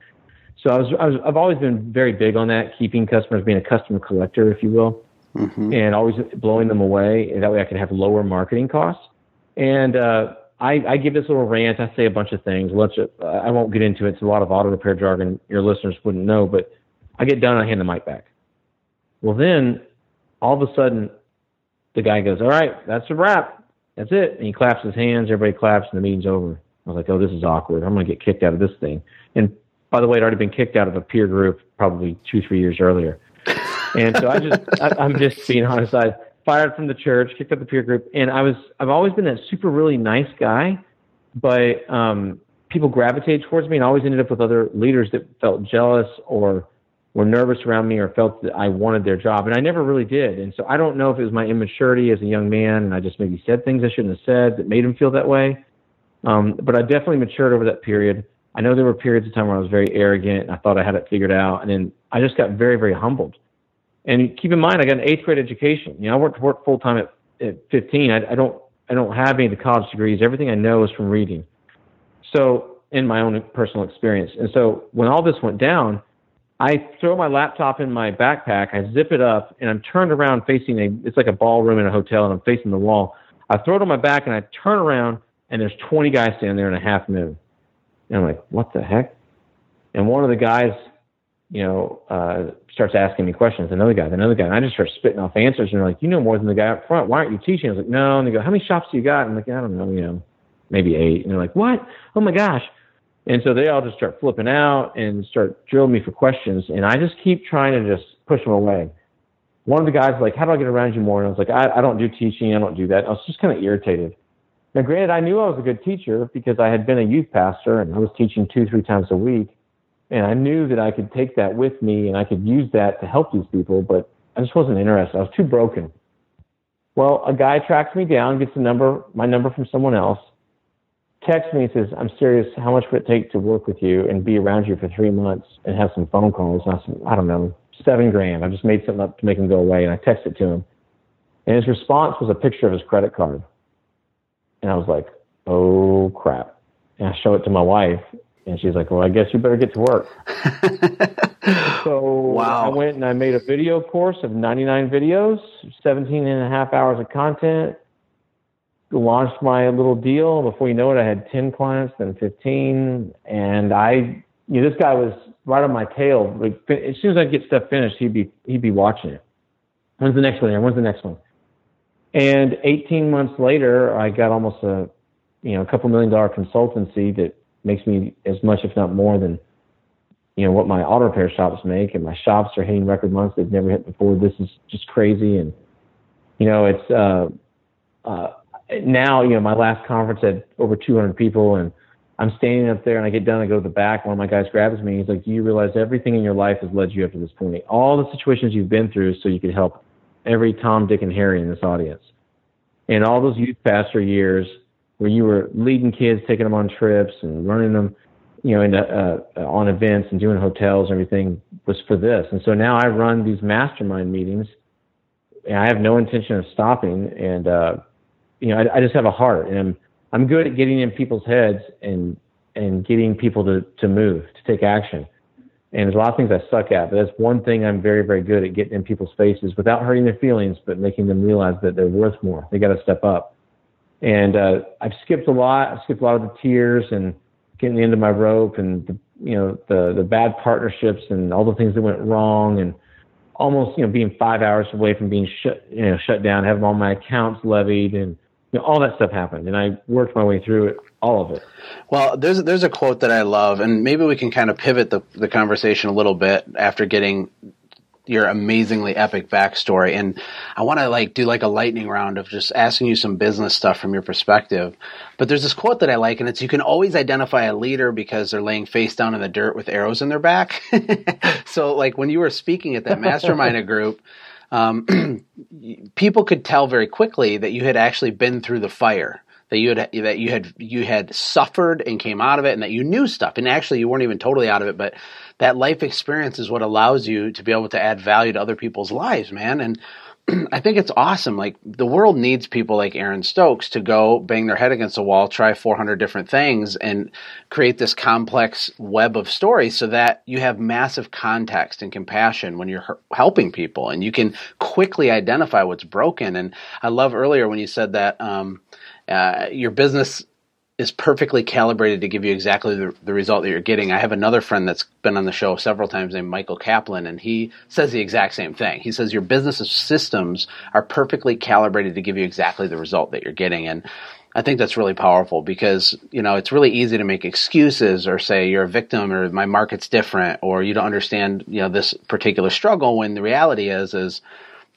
So I was, I was I've always been very big on that, keeping customers, being a customer collector, if you will mm-hmm. and always blowing them away. And that way I can have lower marketing costs. And uh, I, I, give this little rant. I say a bunch of things. Let's, uh, I won't get into it. It's a lot of auto repair jargon your listeners wouldn't know, but I get done. I hand the mic back. Well, then all of a sudden, the guy goes, "All right, that's a wrap." that's it. And he claps his hands, everybody claps, and the meeting's over. I was like, oh, this is awkward. I'm going to get kicked out of this thing. And by the way, I'd already been kicked out of a peer group probably two, three years earlier. And so I just, I, I'm just being honest. I fired from the church, kicked out the peer group, and I was, I've always been that super really nice guy, but um, people gravitated towards me, and I always ended up with other leaders that felt jealous or were nervous around me or felt that I wanted their job, and I never really did. And so I don't know if it was my immaturity as a young man, and I just maybe said things I shouldn't have said that made him feel that way. Um, but I definitely matured over that period. I know there were periods of time where I was very arrogant and I thought I had it figured out, and then I just got very, very humbled. And keep in mind, I got an eighth grade education. You know, I worked work full time at, at 15. I, I don't I don't have any of the college degrees. Everything I know is from reading. So, in my own personal experience. And so, when all this went down, I throw my laptop in my backpack, I zip it up, and I'm turned around facing a, it's like a ballroom in a hotel, and I'm facing the wall. I throw it on my back, and I turn around, and there's 20 guys standing there in a half moon. And I'm like, what the heck? And one of the guys, you know, uh, starts asking me questions. Another guy, another guy, and I just start spitting off answers. And they're like, you know more than the guy up front. Why aren't you teaching? I was like, no. And they go, how many shops do you got? I'm like, I don't know, you know, maybe eight. And they're like, what? Oh my gosh. And so they all just start flipping out and start drilling me for questions. And I just keep trying to just push them away. One of the guys like, how do I get around you more? And I was like, I, I don't do teaching. I don't do that. I was just kind of irritated. Now, granted, I knew I was a good teacher because I had been a youth pastor and I was teaching two, three times a week. And I knew that I could take that with me and I could use that to help these people, but I just wasn't interested. I was too broken. Well, a guy tracks me down, gets the number, my number from someone else, texts me and says, I'm serious. How much would it take to work with you and be around you for three months and have some phone calls? And I said, I don't know, seven grand. I just made something up to make him go away. And I texted it to him. And his response was a picture of his credit card. And I was like, oh crap. And I show it to my wife and she's like, well, I guess you better get to work. so wow. I went and I made a video course of 99 videos, 17 and a half hours of content, launched my little deal. Before you know it, I had 10 clients, then 15. And I, you know, this guy was right on my tail. As soon as I get stuff finished, he'd be, he'd be watching it. When's the next one? When's the next one? And 18 months later, I got almost a, you know, a couple million dollar consultancy that makes me as much, if not more, than, you know, what my auto repair shops make. And my shops are hitting record months they've never hit before. This is just crazy. And, you know, it's, uh, uh, now, you know, my last conference had over 200 people and I'm standing up there and I get done. I go to the back. One of my guys grabs me. He's like, do you realize everything in your life has led you up to this point? All the situations you've been through so you could help every Tom, Dick, and Harry in this audience. And all those youth pastor years where you were leading kids, taking them on trips and running them, you know, into, uh, on events and doing hotels and everything was for this. And so now I run these mastermind meetings and I have no intention of stopping. And, uh, you know, I, I just have a heart and I'm, I'm good at getting in people's heads and, and getting people to, to move, to take action. And there's a lot of things I suck at, but that's one thing I'm very, very good at getting in people's faces without hurting their feelings, but making them realize that they're worth more. They got to step up. And uh, I've skipped a lot. I've skipped a lot of the tears and getting the end of my rope and the, you know the the bad partnerships and all the things that went wrong and almost you know being five hours away from being shut you know shut down, having all my accounts levied and you know, all that stuff happened, and I worked my way through it, all of it. Well, there's there's a quote that I love, and maybe we can kind of pivot the the conversation a little bit after getting your amazingly epic backstory. And I want to like do like a lightning round of just asking you some business stuff from your perspective. But there's this quote that I like, and it's you can always identify a leader because they're laying face down in the dirt with arrows in their back. so like when you were speaking at that mastermind group um, people could tell very quickly that you had actually been through the fire that you had that you had you had suffered and came out of it and that you knew stuff. And actually you weren't even totally out of it but that life experience is what allows you to be able to add value to other people's lives man. And I think it's awesome. Like the world needs people like Aaron Stokes to go bang their head against a wall, try 400 different things, and create this complex web of stories so that you have massive context and compassion when you're helping people, and you can quickly identify what's broken. And I love earlier when you said that um, uh, your business is perfectly calibrated to give you exactly the, the, result that you're getting. I have another friend that's been on the show several times named Michael Kaplan, and he says the exact same thing. He says your business systems are perfectly calibrated to give you exactly the result that you're getting. And I think that's really powerful because, you know, it's really easy to make excuses or say you're a victim or my market's different or you don't understand, you know, this particular struggle when the reality is, is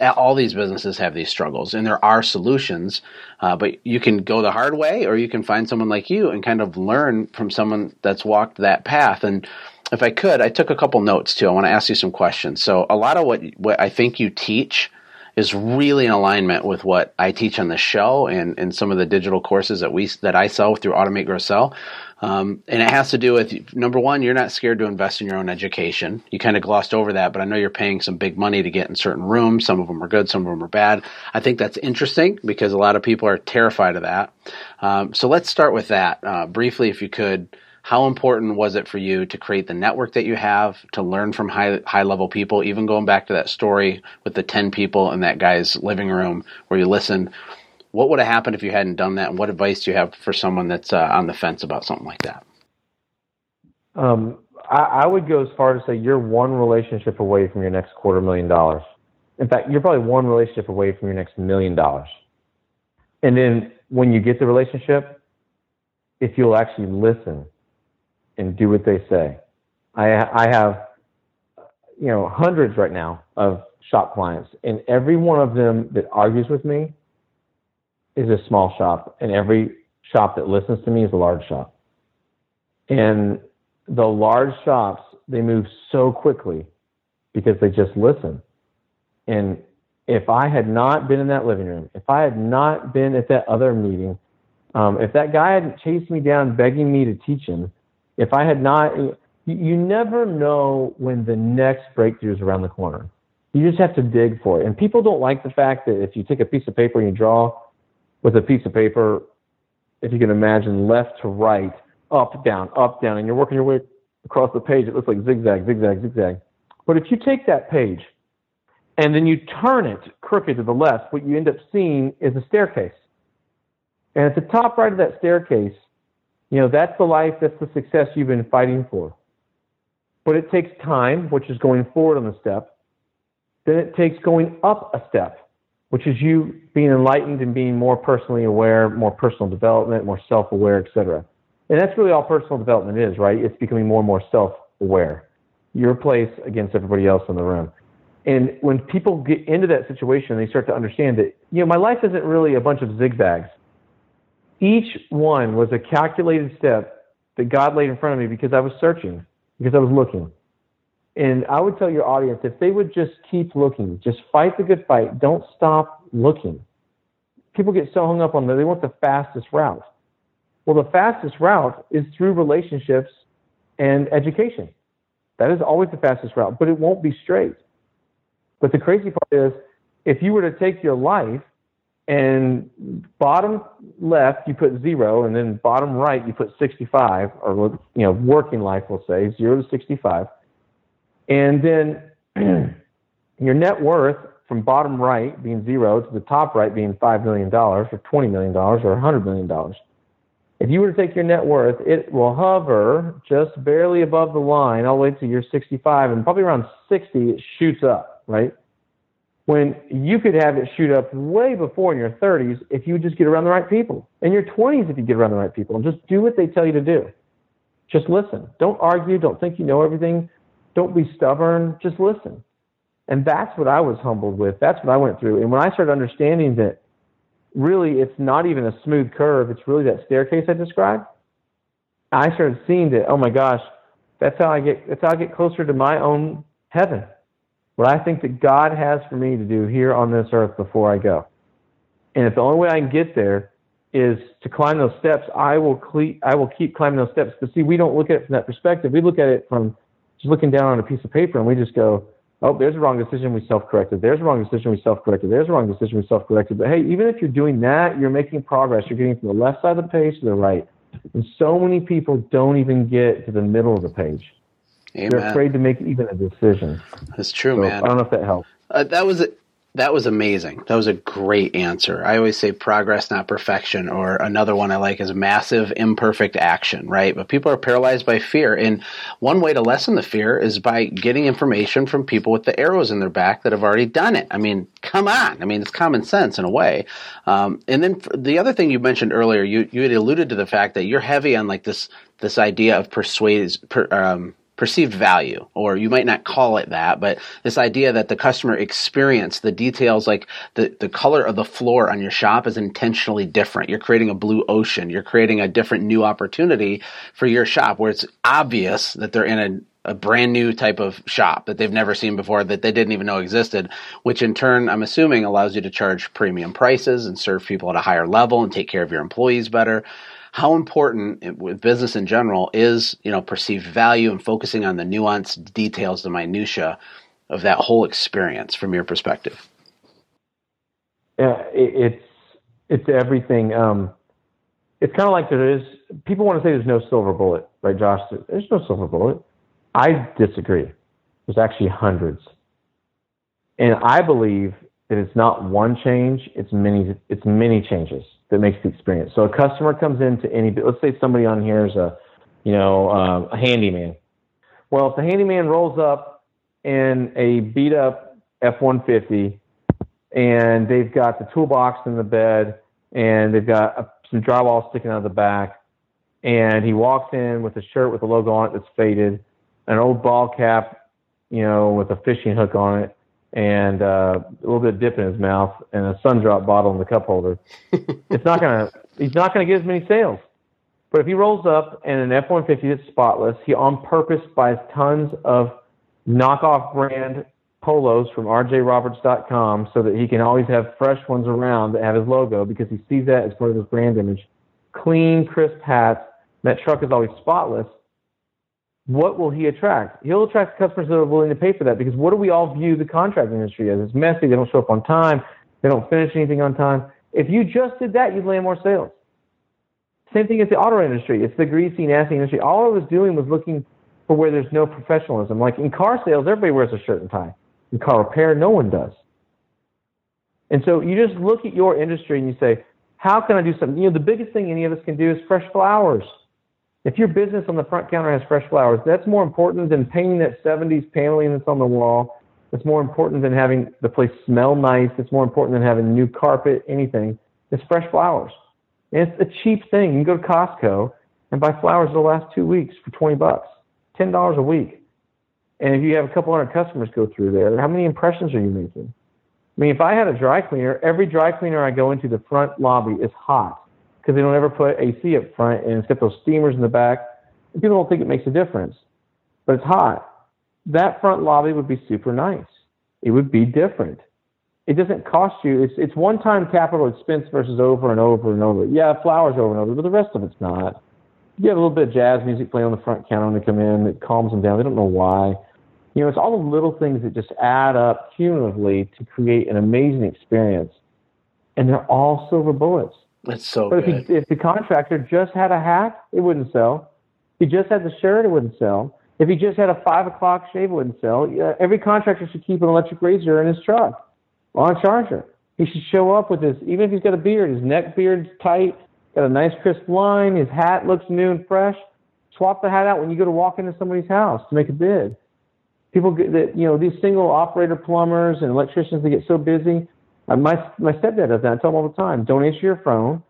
all these businesses have these struggles and there are solutions uh, but you can go the hard way or you can find someone like you and kind of learn from someone that's walked that path. And if i could i took a couple notes too. I want to ask you some questions. So a lot of what, what i think you teach is really in alignment with what i teach on the show and, and some of the digital courses that we that i sell through automate grow sell um, and it has to do with number one, you're not scared to invest in your own education. You kind of glossed over that, but I know you're paying some big money to get in certain rooms. Some of them are good, some of them are bad. I think that's interesting because a lot of people are terrified of that. Um, so let's start with that uh, briefly, if you could. How important was it for you to create the network that you have, to learn from high high level people? Even going back to that story with the ten people in that guy's living room where you listened what would have happened if you hadn't done that? And what advice do you have for someone that's uh, on the fence about something like that? Um, I, I, would go as far to say you're one relationship away from your next quarter million dollars. In fact, you're probably one relationship away from your next million dollars. And then when you get the relationship, if you'll actually listen and do what they say, I, I have, you know, hundreds right now of shop clients, and every one of them that argues with me is a small shop, and every shop that listens to me is a large shop. And the large shops, they move so quickly because they just listen. And if I had not been in that living room, if I had not been at that other meeting, um, if that guy hadn't chased me down begging me to teach him, if I had not, you, you never know when the next breakthrough is around the corner. You just have to dig for it. And people don't like the fact that if you take a piece of paper and you draw with a piece of paper, if you can imagine, left to right, up, down, up, down, and you're working your way across the page. It looks like zigzag, zigzag, zigzag. But if you take that page and then you turn it crooked to the left, what you end up seeing is a staircase. And at the top right of that staircase, you know, that's the life, that's the success you've been fighting for. But it takes time, which is going forward on the step. Then it takes going up a step which is you being enlightened and being more personally aware, more personal development, more self-aware, etc. And that's really all personal development is, right? It's becoming more and more self-aware. Your place against everybody else in the room. And when people get into that situation, they start to understand that, you know, my life isn't really a bunch of zigzags. Each one was a calculated step that God laid in front of me because I was searching, because I was looking. And I would tell your audience if they would just keep looking, just fight the good fight, don't stop looking. People get so hung up on that they want the fastest route. Well, the fastest route is through relationships and education. That is always the fastest route, but it won't be straight. But the crazy part is if you were to take your life and bottom left you put zero and then bottom right you put 65 or you know working life we'll say zero to 65 and then your net worth from bottom right being zero to the top right being $5 million or $20 million or $100 million. If you were to take your net worth, it will hover just barely above the line all the way to your 65 and probably around 60 it shoots up, right? When you could have it shoot up way before in your 30s if you just get around the right people. In your 20s if you get around the right people and just do what they tell you to do. Just listen. Don't argue. Don't think you know everything. Don't be stubborn. Just listen. And that's what I was humbled with. That's what I went through. And when I started understanding that really it's not even a smooth curve, it's really that staircase I described, I started seeing that, oh my gosh, that's how I get that's how I get closer to my own heaven. What I think that God has for me to do here on this earth before I go. And if the only way I can get there is to climb those steps, I will cle- I will keep climbing those steps. But see, we don't look at it from that perspective. We look at it from just looking down on a piece of paper and we just go, oh, there's a wrong decision, we self-corrected. There's a wrong decision, we self-corrected. There's a wrong decision, we self-corrected. But hey, even if you're doing that, you're making progress. You're getting from the left side of the page to the right. And so many people don't even get to the middle of the page. Amen. They're afraid to make even a decision. That's true, so, man. I don't know if that helps. Uh, that was That was amazing. That was a great answer. I always say progress, not perfection, or another one I like is massive imperfect action, right? But people are paralyzed by fear. And one way to lessen the fear is by getting information from people with the arrows in their back that have already done it. I mean, come on. I mean, it's common sense in a way. Um, and then the other thing you mentioned earlier, you, you had alluded to the fact that you're heavy on like this, this idea of persuade, per, um, perceived value, or you might not call it that, but this idea that the customer experience, the details like the, the color of the floor on your shop is intentionally different. You're creating a blue ocean. You're creating a different new opportunity for your shop where it's obvious that they're in a, a brand new type of shop that they've never seen before that they didn't even know existed, which in turn, I'm assuming allows you to charge premium prices and serve people at a higher level and take care of your employees better how important with business in general is you know perceived value and focusing on the nuanced details, the minutia of that whole experience from your perspective. Yeah, it's it's everything. Um, it's kind of like there is. People want to say there's no silver bullet, right, Josh? There's no silver bullet. I disagree. There's actually hundreds, and I believe that it's not one change. It's many. It's many changes that makes the experience. So a customer comes into any, let's say somebody on here is a, you know, um, a handyman. Well, if the handyman rolls up in a beat up F-150 and they've got the toolbox in the bed and they've got a, some drywall sticking out of the back and he walks in with a shirt with a logo on it that's faded, an old ball cap, you know, with a fishing hook on it, and uh, a little bit of dip in his mouth and a sun drop bottle in the cup holder, it's not gonna he's not gonna get as many sales. But if he rolls up in an F-150 that's spotless, he on purpose buys tons of knockoff brand polos from rjroberts.com so that he can always have fresh ones around that have his logo because he sees that as part of his brand image. Clean, crisp hats. That truck is always spotless what will he attract? He'll attract customers that are willing to pay for that because what do we all view the contract industry as? It's messy. They don't show up on time. They don't finish anything on time. If you just did that, you'd land more sales. Same thing as the auto industry. It's the greasy, nasty industry. All I was doing was looking for where there's no professionalism. Like in car sales, everybody wears a shirt and tie. In car repair, no one does. And so you just look at your industry and you say, how can I do something? You know, the biggest thing any of us can do is fresh flowers. If your business on the front counter has fresh flowers, that's more important than painting that 70s paneling that's on the wall. It's more important than having the place smell nice. It's more important than having new carpet, anything. It's fresh flowers. And it's a cheap thing. You can go to Costco and buy flowers the last two weeks for 20 bucks, $10 a week. And if you have a couple hundred customers go through there, how many impressions are you making? I mean, if I had a dry cleaner, every dry cleaner I go into, the front lobby is hot because they don't ever put AC up front and it's got those steamers in the back. And people don't think it makes a difference, but it's hot. That front lobby would be super nice. It would be different. It doesn't cost you. It's it's one time capital expense versus over and over and over. Yeah, flowers over and over, but the rest of it's not. You have a little bit of jazz music playing on the front counter when they come in. It calms them down. They don't know why. You know, it's all the little things that just add up cumulatively to create an amazing experience. And they're all silver bullets. That's so but good. if, he, if the contractor just had a hat, it wouldn't sell. If he just had the shirt, it wouldn't sell. If he just had a five o'clock shave, it wouldn't sell. Every contractor should keep an electric razor in his truck on charger. He should show up with his, even if he's got a beard, his neck beard's tight, got a nice crisp line, his hat looks new and fresh. Swap the hat out when you go to walk into somebody's house to make a bid. People get that, you know, these single operator plumbers and electricians, they get so busy uh, my my stepdad does that. I tell him all the time. Don't answer your phone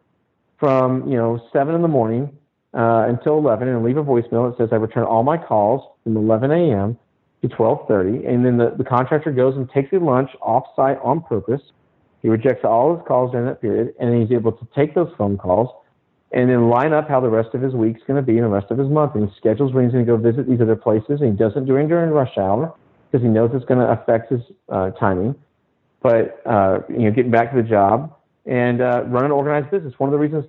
from you know seven in the morning uh, until eleven, and leave a voicemail that says I return all my calls from 11 a.m. to 12:30, and then the, the contractor goes and takes a lunch off site on purpose. He rejects all his calls during that period, and he's able to take those phone calls and then line up how the rest of his week's going to be and the rest of his month. And he schedules when he's going to go visit these other places, and he doesn't do it during rush hour because he knows it's going to affect his uh, timing but uh, you know, getting back to the job and uh, run an organized business. One of the reasons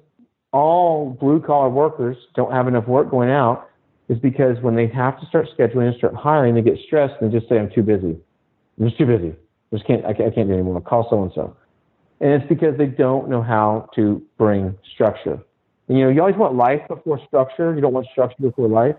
all blue collar workers don't have enough work going out is because when they have to start scheduling and start hiring, they get stressed and they just say, "I'm too busy. I'm just too busy. I just can't. I can't, I can't do anymore. Call so and so." And it's because they don't know how to bring structure. And, you know, you always want life before structure. You don't want structure before life.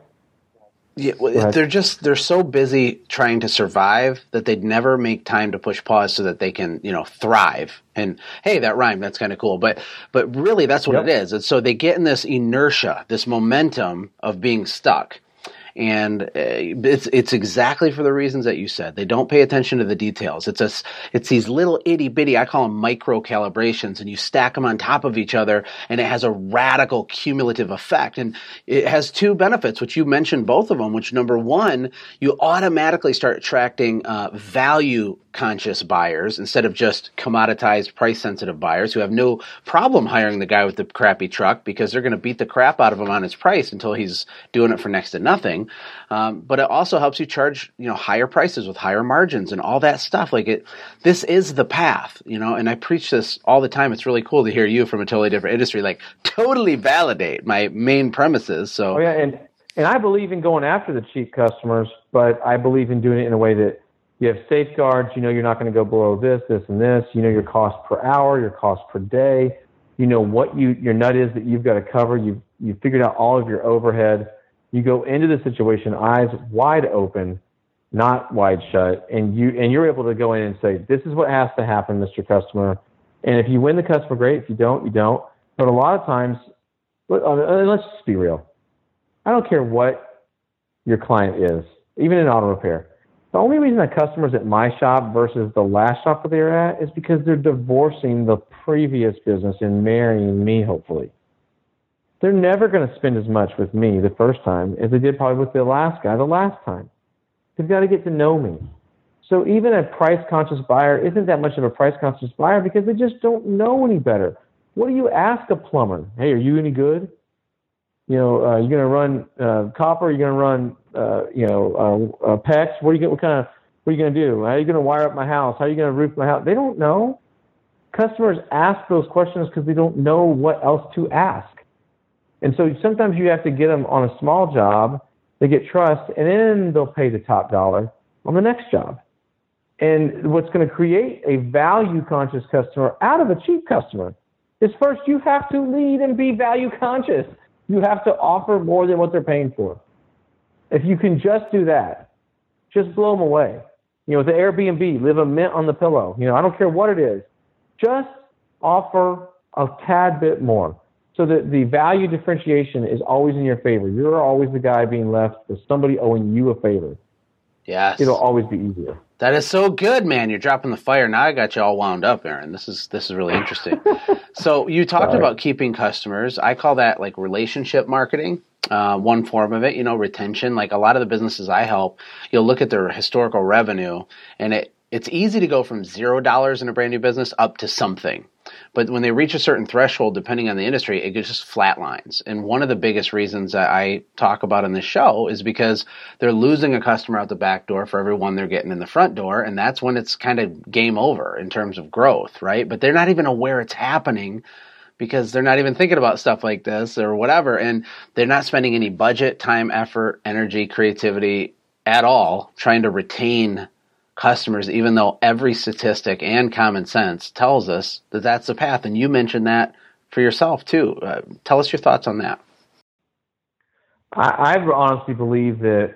Yeah, well, they're just they're so busy trying to survive that they'd never make time to push pause so that they can you know thrive. And hey, that rhyme that's kind of cool, but but really that's what Yep. it is. And so they get in this inertia, this momentum of being stuck. And uh, it's it's exactly for the reasons that you said. They don't pay attention to the details. It's a it's these little itty bitty. I call them micro calibrations, and you stack them on top of each other, and it has a radical cumulative effect. And it has two benefits, which you mentioned both of them. Which number one, you automatically start attracting uh, value conscious buyers instead of just commoditized price sensitive buyers who have no problem hiring the guy with the crappy truck because they're going to beat the crap out of him on his price until he's doing it for next to nothing. Um, but it also helps you charge you know higher prices with higher margins and all that stuff. Like it, this is the path, you know. And I preach this all the time. It's really cool to hear you from a totally different industry, like totally validate my main premises. So Oh yeah, and and I believe in going after the cheap customers, but I believe in doing it in a way that you have safeguards. You know, you're not going to go below this, this, and this. You know your cost per hour, your cost per day. You know what you your nut is that you've got to cover. You've you figured out all of your overhead. You go into the situation eyes wide open, not wide shut, and you and you're able to go in and say, "This is what has to happen, Mr. Customer." And if you win the customer, great. If you don't, you don't. But a lot of times, uh, let's just be real. I don't care what your client is, even in auto repair. The only reason that customers at my shop versus the last shop that they're at is because they're divorcing the previous business and marrying me, hopefully. They're never going to spend as much with me the first time as they did probably with the last guy the last time. They've got to get to know me. So even a price conscious buyer isn't that much of a price conscious buyer because they just don't know any better. What do you ask a plumber? Hey, are you any good? you know, uh, you're going to run uh, copper, you're going to run, uh, you know, uh, uh, PEX. What are you going? What kind of? What are you going to do? How are you going to wire up my house? How are you going to roof my house? They don't know. Customers ask those questions because they don't know what else to ask, and so sometimes you have to get them on a small job. They get trust, and then they'll pay the top dollar on the next job. And what's going to create a value conscious customer out of a cheap customer is first you have to lead and be value conscious. You have to offer more than what they're paying for. If you can just do that, just blow them away. You know, with the Airbnb, live a mint on the pillow. You know, I don't care what it is. Just offer a tad bit more so that the value differentiation is always in your favor. You're always the guy being left with somebody owing you a favor. yes, It'll always be easier. That is so good, man. You're dropping the fire. Now I got you all wound up, Aaron. This is this is really interesting. so you talked Sorry. about keeping customers. I call that like relationship marketing. Uh, one form of it, you know, retention. Like a lot of the businesses I help, you'll look at their historical revenue, and it it's easy to go from zero dollars in a brand new business up to something. But when they reach a certain threshold, depending on the industry, it just flatlines. And one of the biggest reasons that I talk about in this show is because they're losing a customer out the back door for every one they're getting in the front door. And that's when it's kind of game over in terms of growth, right? But they're not even aware it's happening because they're not even thinking about stuff like this or whatever. And they're not spending any budget, time, effort, energy, creativity at all trying to retain customers, even though every statistic and common sense tells us that that's the path. And you mentioned that for yourself too. Uh, tell us your thoughts on that. I, I honestly believe that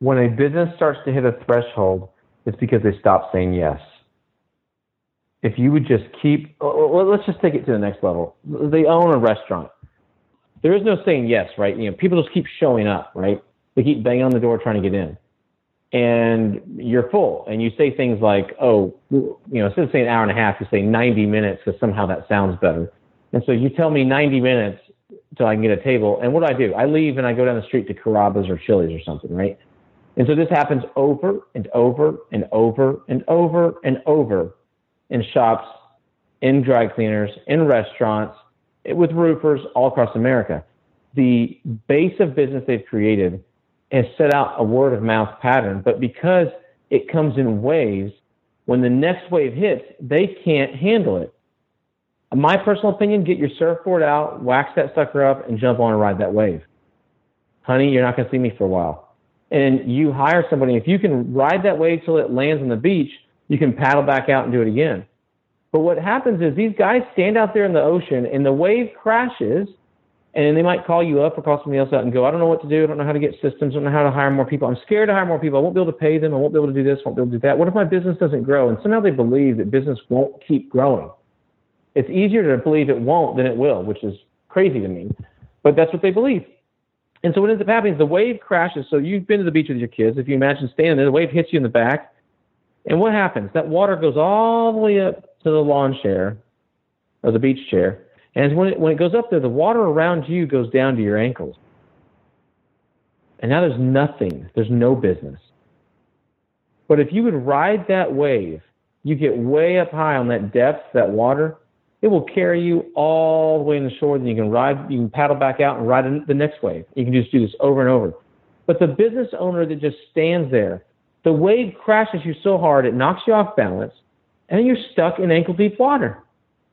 when a business starts to hit a threshold, it's because they stop saying yes. If you would just keep, well, let's just take it to the next level. They own a restaurant. There is no saying yes, right? You know, people just keep showing up, right? They keep banging on the door trying to get in. And you're full, and you say things like, "Oh, you know," instead of saying an hour and a half, you say 90 minutes because somehow that sounds better. And so you tell me 90 minutes till I can get a table. And what do I do? I leave and I go down the street to Carrabba's or Chili's or something, right? And so this happens over and over and over and over and over in shops, in dry cleaners, in restaurants, with roofers all across America. The base of business they've created has set out a word of mouth pattern, but because it comes in waves, when the next wave hits, they can't handle it. My personal opinion, get your surfboard out, wax that sucker up, and jump on and ride that wave. Honey, you're not going to see me for a while. And you hire somebody, if you can ride that wave till it lands on the beach, you can paddle back out and do it again. But what happens is these guys stand out there in the ocean and the wave crashes and they might call you up or call somebody else out and go, I don't know what to do. I don't know how to get systems. I don't know how to hire more people. I'm scared to hire more people. I won't be able to pay them. I won't be able to do this. I won't be able to do that. What if my business doesn't grow? And somehow they believe that business won't keep growing. It's easier to believe it won't than it will, which is crazy to me. But that's what they believe. And so what ends up happening is the wave crashes. So you've been to the beach with your kids. If you imagine standing there, the wave hits you in the back. And what happens? That water goes all the way up to the lawn chair or the beach chair and when it, when it goes up there, the water around you goes down to your ankles. And now there's nothing, there's no business. But if you would ride that wave, you get way up high on that depth, that water, it will carry you all the way in the shore. Then you can ride, you can paddle back out and ride the next wave. You can just do this over and over. But the business owner that just stands there, the wave crashes you so hard it knocks you off balance, and you're stuck in ankle deep water.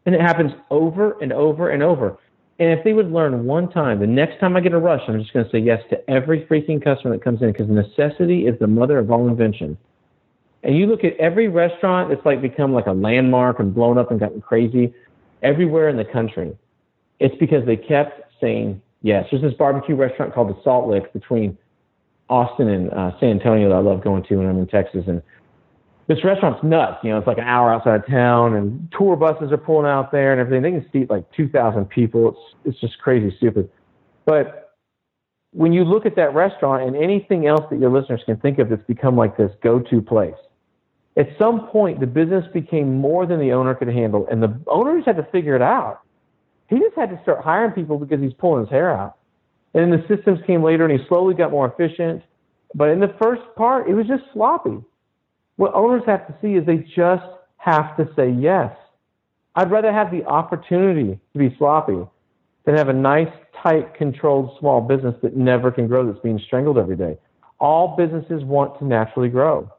And it happens over and over and over. And if they would learn one time, the next time I get a rush, I'm just going to say yes to every freaking customer that comes in because necessity is the mother of all invention. And you look at every restaurant that's like become like a landmark and blown up and gotten crazy everywhere in the country. It's because they kept saying yes. There's this barbecue restaurant called the Salt Lick between Austin and uh, San Antonio that I love going to when I'm in Texas. And this restaurant's nuts. You know, it's like an hour outside of town, and tour buses are pulling out there and everything. They can seat like 2,000 people. It's it's just crazy stupid. But when you look at that restaurant and anything else that your listeners can think of that's become like this go-to place, at some point the business became more than the owner could handle, and the owner just had to figure it out. He just had to start hiring people because he's pulling his hair out. And then the systems came later, and he slowly got more efficient. But in the first part, it was just sloppy what owners have to see is they just have to say yes. I'd rather have the opportunity to be sloppy than have a nice, tight, controlled small business that never can grow that's being strangled every day. All businesses want to naturally grow.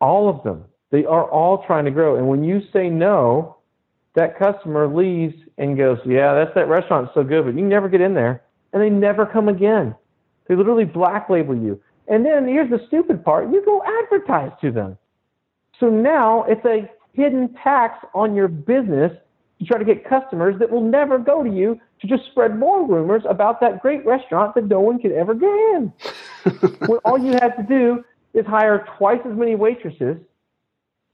All of them. They are all trying to grow. And when you say no, that customer leaves and goes, Yeah, that's that restaurant so good, but you never get in there. And they never come again. They literally black label you. And then here's the stupid part you go advertise to them. So now it's a hidden tax on your business to try to get customers that will never go to you to just spread more rumors about that great restaurant that no one could ever get in. when all you have to do is hire twice as many waitresses,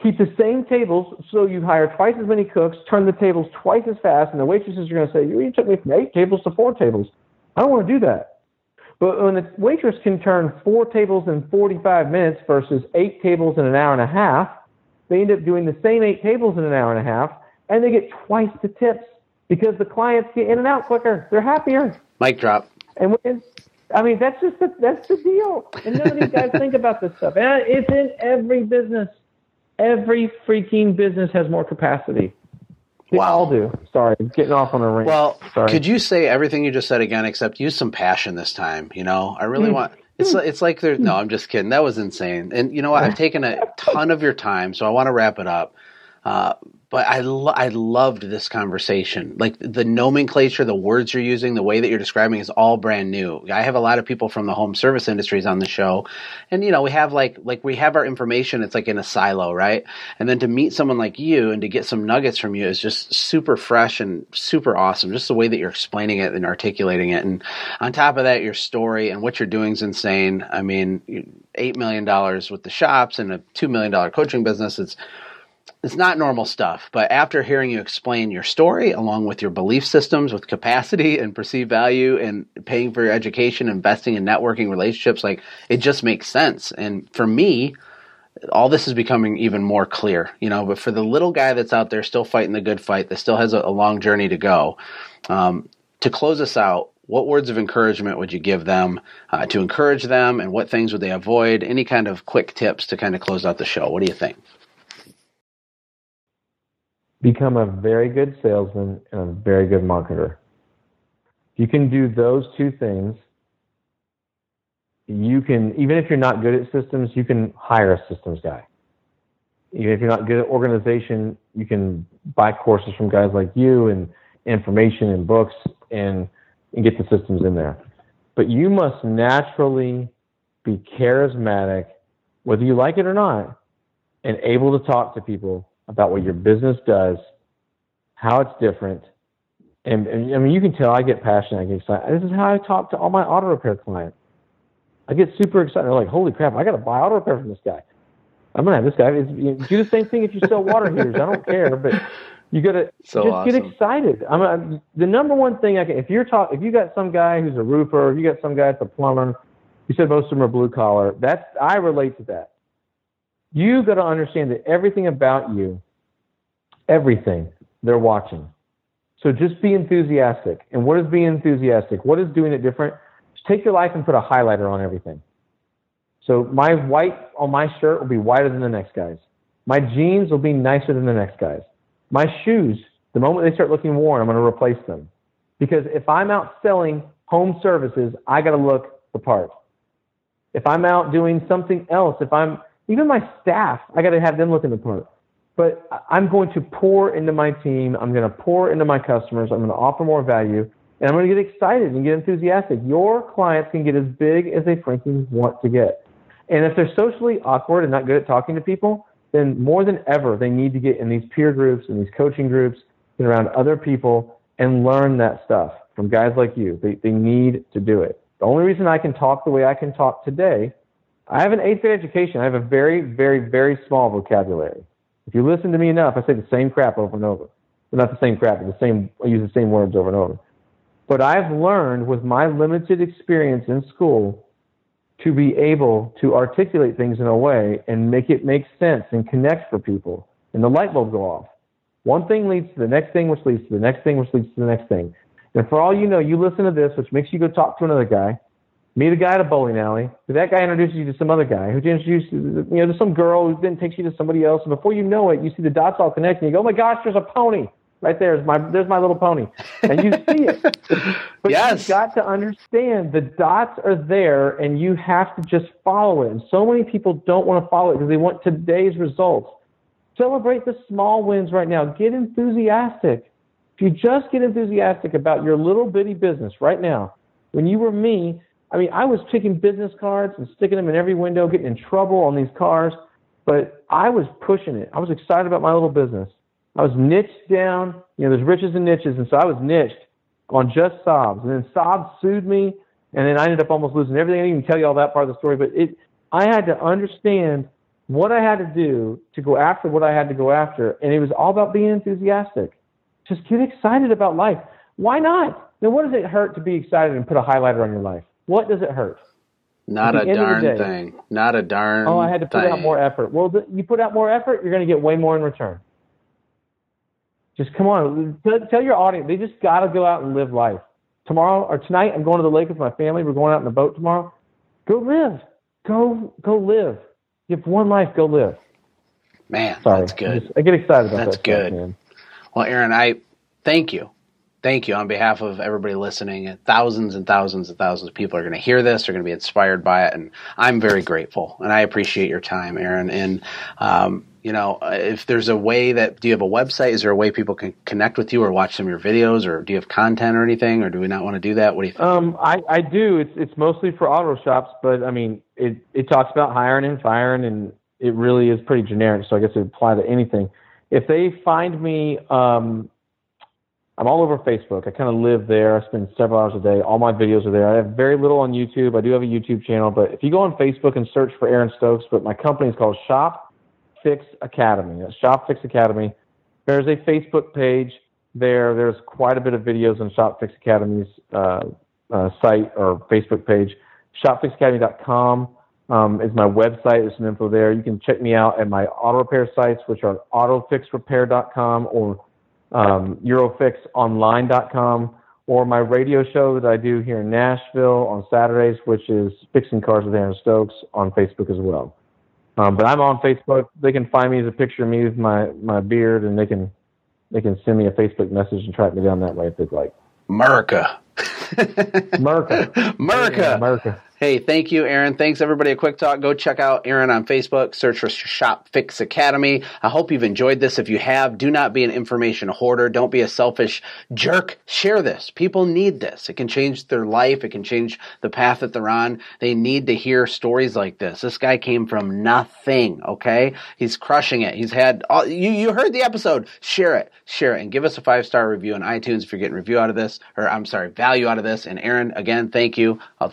keep the same tables, so you hire twice as many cooks, turn the tables twice as fast, and the waitresses are going to say, You took me from eight tables to four tables. I don't want to do that. But when the waitress can turn four tables in 45 minutes versus eight tables in an hour and a half, they end up doing the same eight tables in an hour and a half, and they get twice the tips because the clients get in and out quicker. They're happier. Mic drop. And when, I mean, that's just the, that's the deal. And none of these guys think about this stuff. And it's in every business. Every freaking business has more capacity. They I'll do. Sorry, getting off on a rant. Well, Sorry. could you say everything you just said again, except use some passion this time? You know, I really mm. want. It's it's like there's no. I'm just kidding. That was insane. And you know what? I've taken a ton of your time, so I want to wrap it up. Uh, but I, lo- I loved this conversation. Like the nomenclature, the words you're using, the way that you're describing is all brand new. I have a lot of people from the home service industries on the show, and you know we have like like we have our information. It's like in a silo, right? And then to meet someone like you and to get some nuggets from you is just super fresh and super awesome. Just the way that you're explaining it and articulating it, and on top of that, your story and what you're doing is insane. I mean, eight million dollars with the shops and a two million dollar coaching business. It's it's not normal stuff, but after hearing you explain your story along with your belief systems with capacity and perceived value and paying for your education, investing in networking relationships, like it just makes sense. And for me, all this is becoming even more clear, you know, but for the little guy that's out there still fighting the good fight, that still has a, a long journey to go, um, to close us out, what words of encouragement would you give them uh, to encourage them and what things would they avoid? Any kind of quick tips to kind of close out the show? What do you think? Become a very good salesman and a very good marketer. You can do those two things, you can, even if you're not good at systems, you can hire a systems guy. Even if you're not good at organization, you can buy courses from guys like you and information and books and, and get the systems in there. But you must naturally be charismatic, whether you like it or not, and able to talk to people about what your business does, how it's different, And, and I mean, you can tell I get passionate. I get excited. This is how I talk to all my auto repair clients. I get super excited. They're like, "Holy crap! I got to buy auto repair from this guy. I'm gonna have this guy you know, do the same thing if you sell water heaters. I don't care, but you gotta So just awesome. get excited. I'm, I'm the number one thing I can. If you're talk, if you got some guy who's a roofer, if you got some guy that's a plumber, you said most of them are blue collar. That's I relate to that. You got to understand that everything about you, everything they're watching. So just be enthusiastic. And what is being enthusiastic? What is doing it different? Just take your life and put a highlighter on everything. So my white on my shirt will be whiter than the next guy's. My jeans will be nicer than the next guy's. My shoes, the moment they start looking worn, I'm going to replace them. Because if I'm out selling home services, I got to look the part. If I'm out doing something else, if I'm even my staff, I got to have them looking the part. But I'm going to pour into my team. I'm going to pour into my customers. I'm going to offer more value, and I'm going to get excited and get enthusiastic. Your clients can get as big as they frankly want to get. And if they're socially awkward and not good at talking to people, then more than ever, they need to get in these peer groups and these coaching groups, and around other people and learn that stuff from guys like you. They, they need to do it. The only reason I can talk the way I can talk today, I have an eighth grade education. I have a very, very, very small vocabulary. If you listen to me enough, I say the same crap over and over. Well, not the same crap, but the same, I use the same words over and over. But I've learned with my limited experience in school to be able to articulate things in a way and make it make sense and connect for people. And the light bulb go off. One thing leads to the next thing, which leads to the next thing, which leads to the next thing. And for all you know, you listen to this, which makes you go talk to another guy, meet a guy at a bowling alley. That guy introduces you to some other guy who introduces you know to some girl who then takes you to somebody else. And before you know it, you see the dots all connect, and you go, "Oh my gosh, there's a pony right there. There's my there's my little pony," and you see it. But Yes. you've got to understand the dots are there, and you have to just follow it. And so many people don't want to follow it because they want today's results. Celebrate the small wins right now. Get enthusiastic. If you just get enthusiastic about your little bitty business right now, when you were me, I mean, I was taking business cards and sticking them in every window, getting in trouble on these cars, but I was pushing it. I was excited about my little business. I was niched down. You know, there's riches and niches, and so I was niched on just Saabs. And then Saabs sued me, and then I ended up almost losing everything. I didn't even tell you all that part of the story, but it, I had to understand what I had to do to go after what I had to go after, and it was all about being enthusiastic. Just get excited about life. Why not? Now, what does it hurt to be excited and put a highlighter on your life? What does it hurt? Not a the end of the darn day- thing. Not a darn. Oh, I had to put out more effort. Well, th- you put out more effort, you're going to get way more in return. Just come on, tell, tell your audience they just got to go out and live life. Tomorrow or tonight, I'm going to the lake with my family. We're going out in the boat tomorrow. Go live. Go go live. You have one life. Go live. Man, Sorry, that's I, good. just- I get excited about That's that. That's good. man. Well, Aaron, I thank you. Thank you on behalf of everybody listening. Thousands and thousands and thousands of people are going to hear this. They're going to be inspired by it, and I'm very grateful. And I appreciate your time, Aaron. And um, you know, if there's a way that do you have a website? Is there a way people can connect with you or watch some of your videos, or do you have content or anything, or do we not want to do that? What do you think? Um, I, I do. It's it's mostly for auto shops, but I mean, it it talks about hiring and firing, and it really is pretty generic. So I guess it would apply to anything. If they find me, um, I'm all over Facebook. I kind of live there. I spend several hours a day. All my videos are there. I have very little on YouTube. I do have a YouTube channel, but if you go on Facebook and search for Aaron Stokes, but my company is called Shop Fix Academy. That's Shop Fix Academy. There's a Facebook page there. There's quite a bit of videos on Shop Fix Academy's uh, uh, site or Facebook page. ShopFixAcademy.com um, is my website. There's some info there. You can check me out at my auto repair sites, which are AutoFixRepair.com or um, EuroFixOnline.com, or my radio show that I do here in Nashville on Saturdays, which is Fixing Cars with Aaron Stokes on Facebook as well. Um, but I'm on Facebook. They can find me as a picture of me with my, my beard, and they can they can send me a Facebook message and track me down that way if they'd like. America. America. America. America. Hey, thank you, Aaron. Thanks, everybody A Quick Talk. Go check out Aaron on Facebook. Search for Shop Fix Academy. I hope you've enjoyed this. If you have, do not be an information hoarder. Don't be a selfish jerk. Share this. People need this. It can change their life. It can change the path that they're on. They need to hear stories like this. This guy came from nothing, okay? He's crushing it. He's had, all, you, you heard the episode. Share it. Share it. And give us a five star review on iTunes if you're getting review out of this, or I'm sorry, value out of this. And Aaron, again, thank you. I'll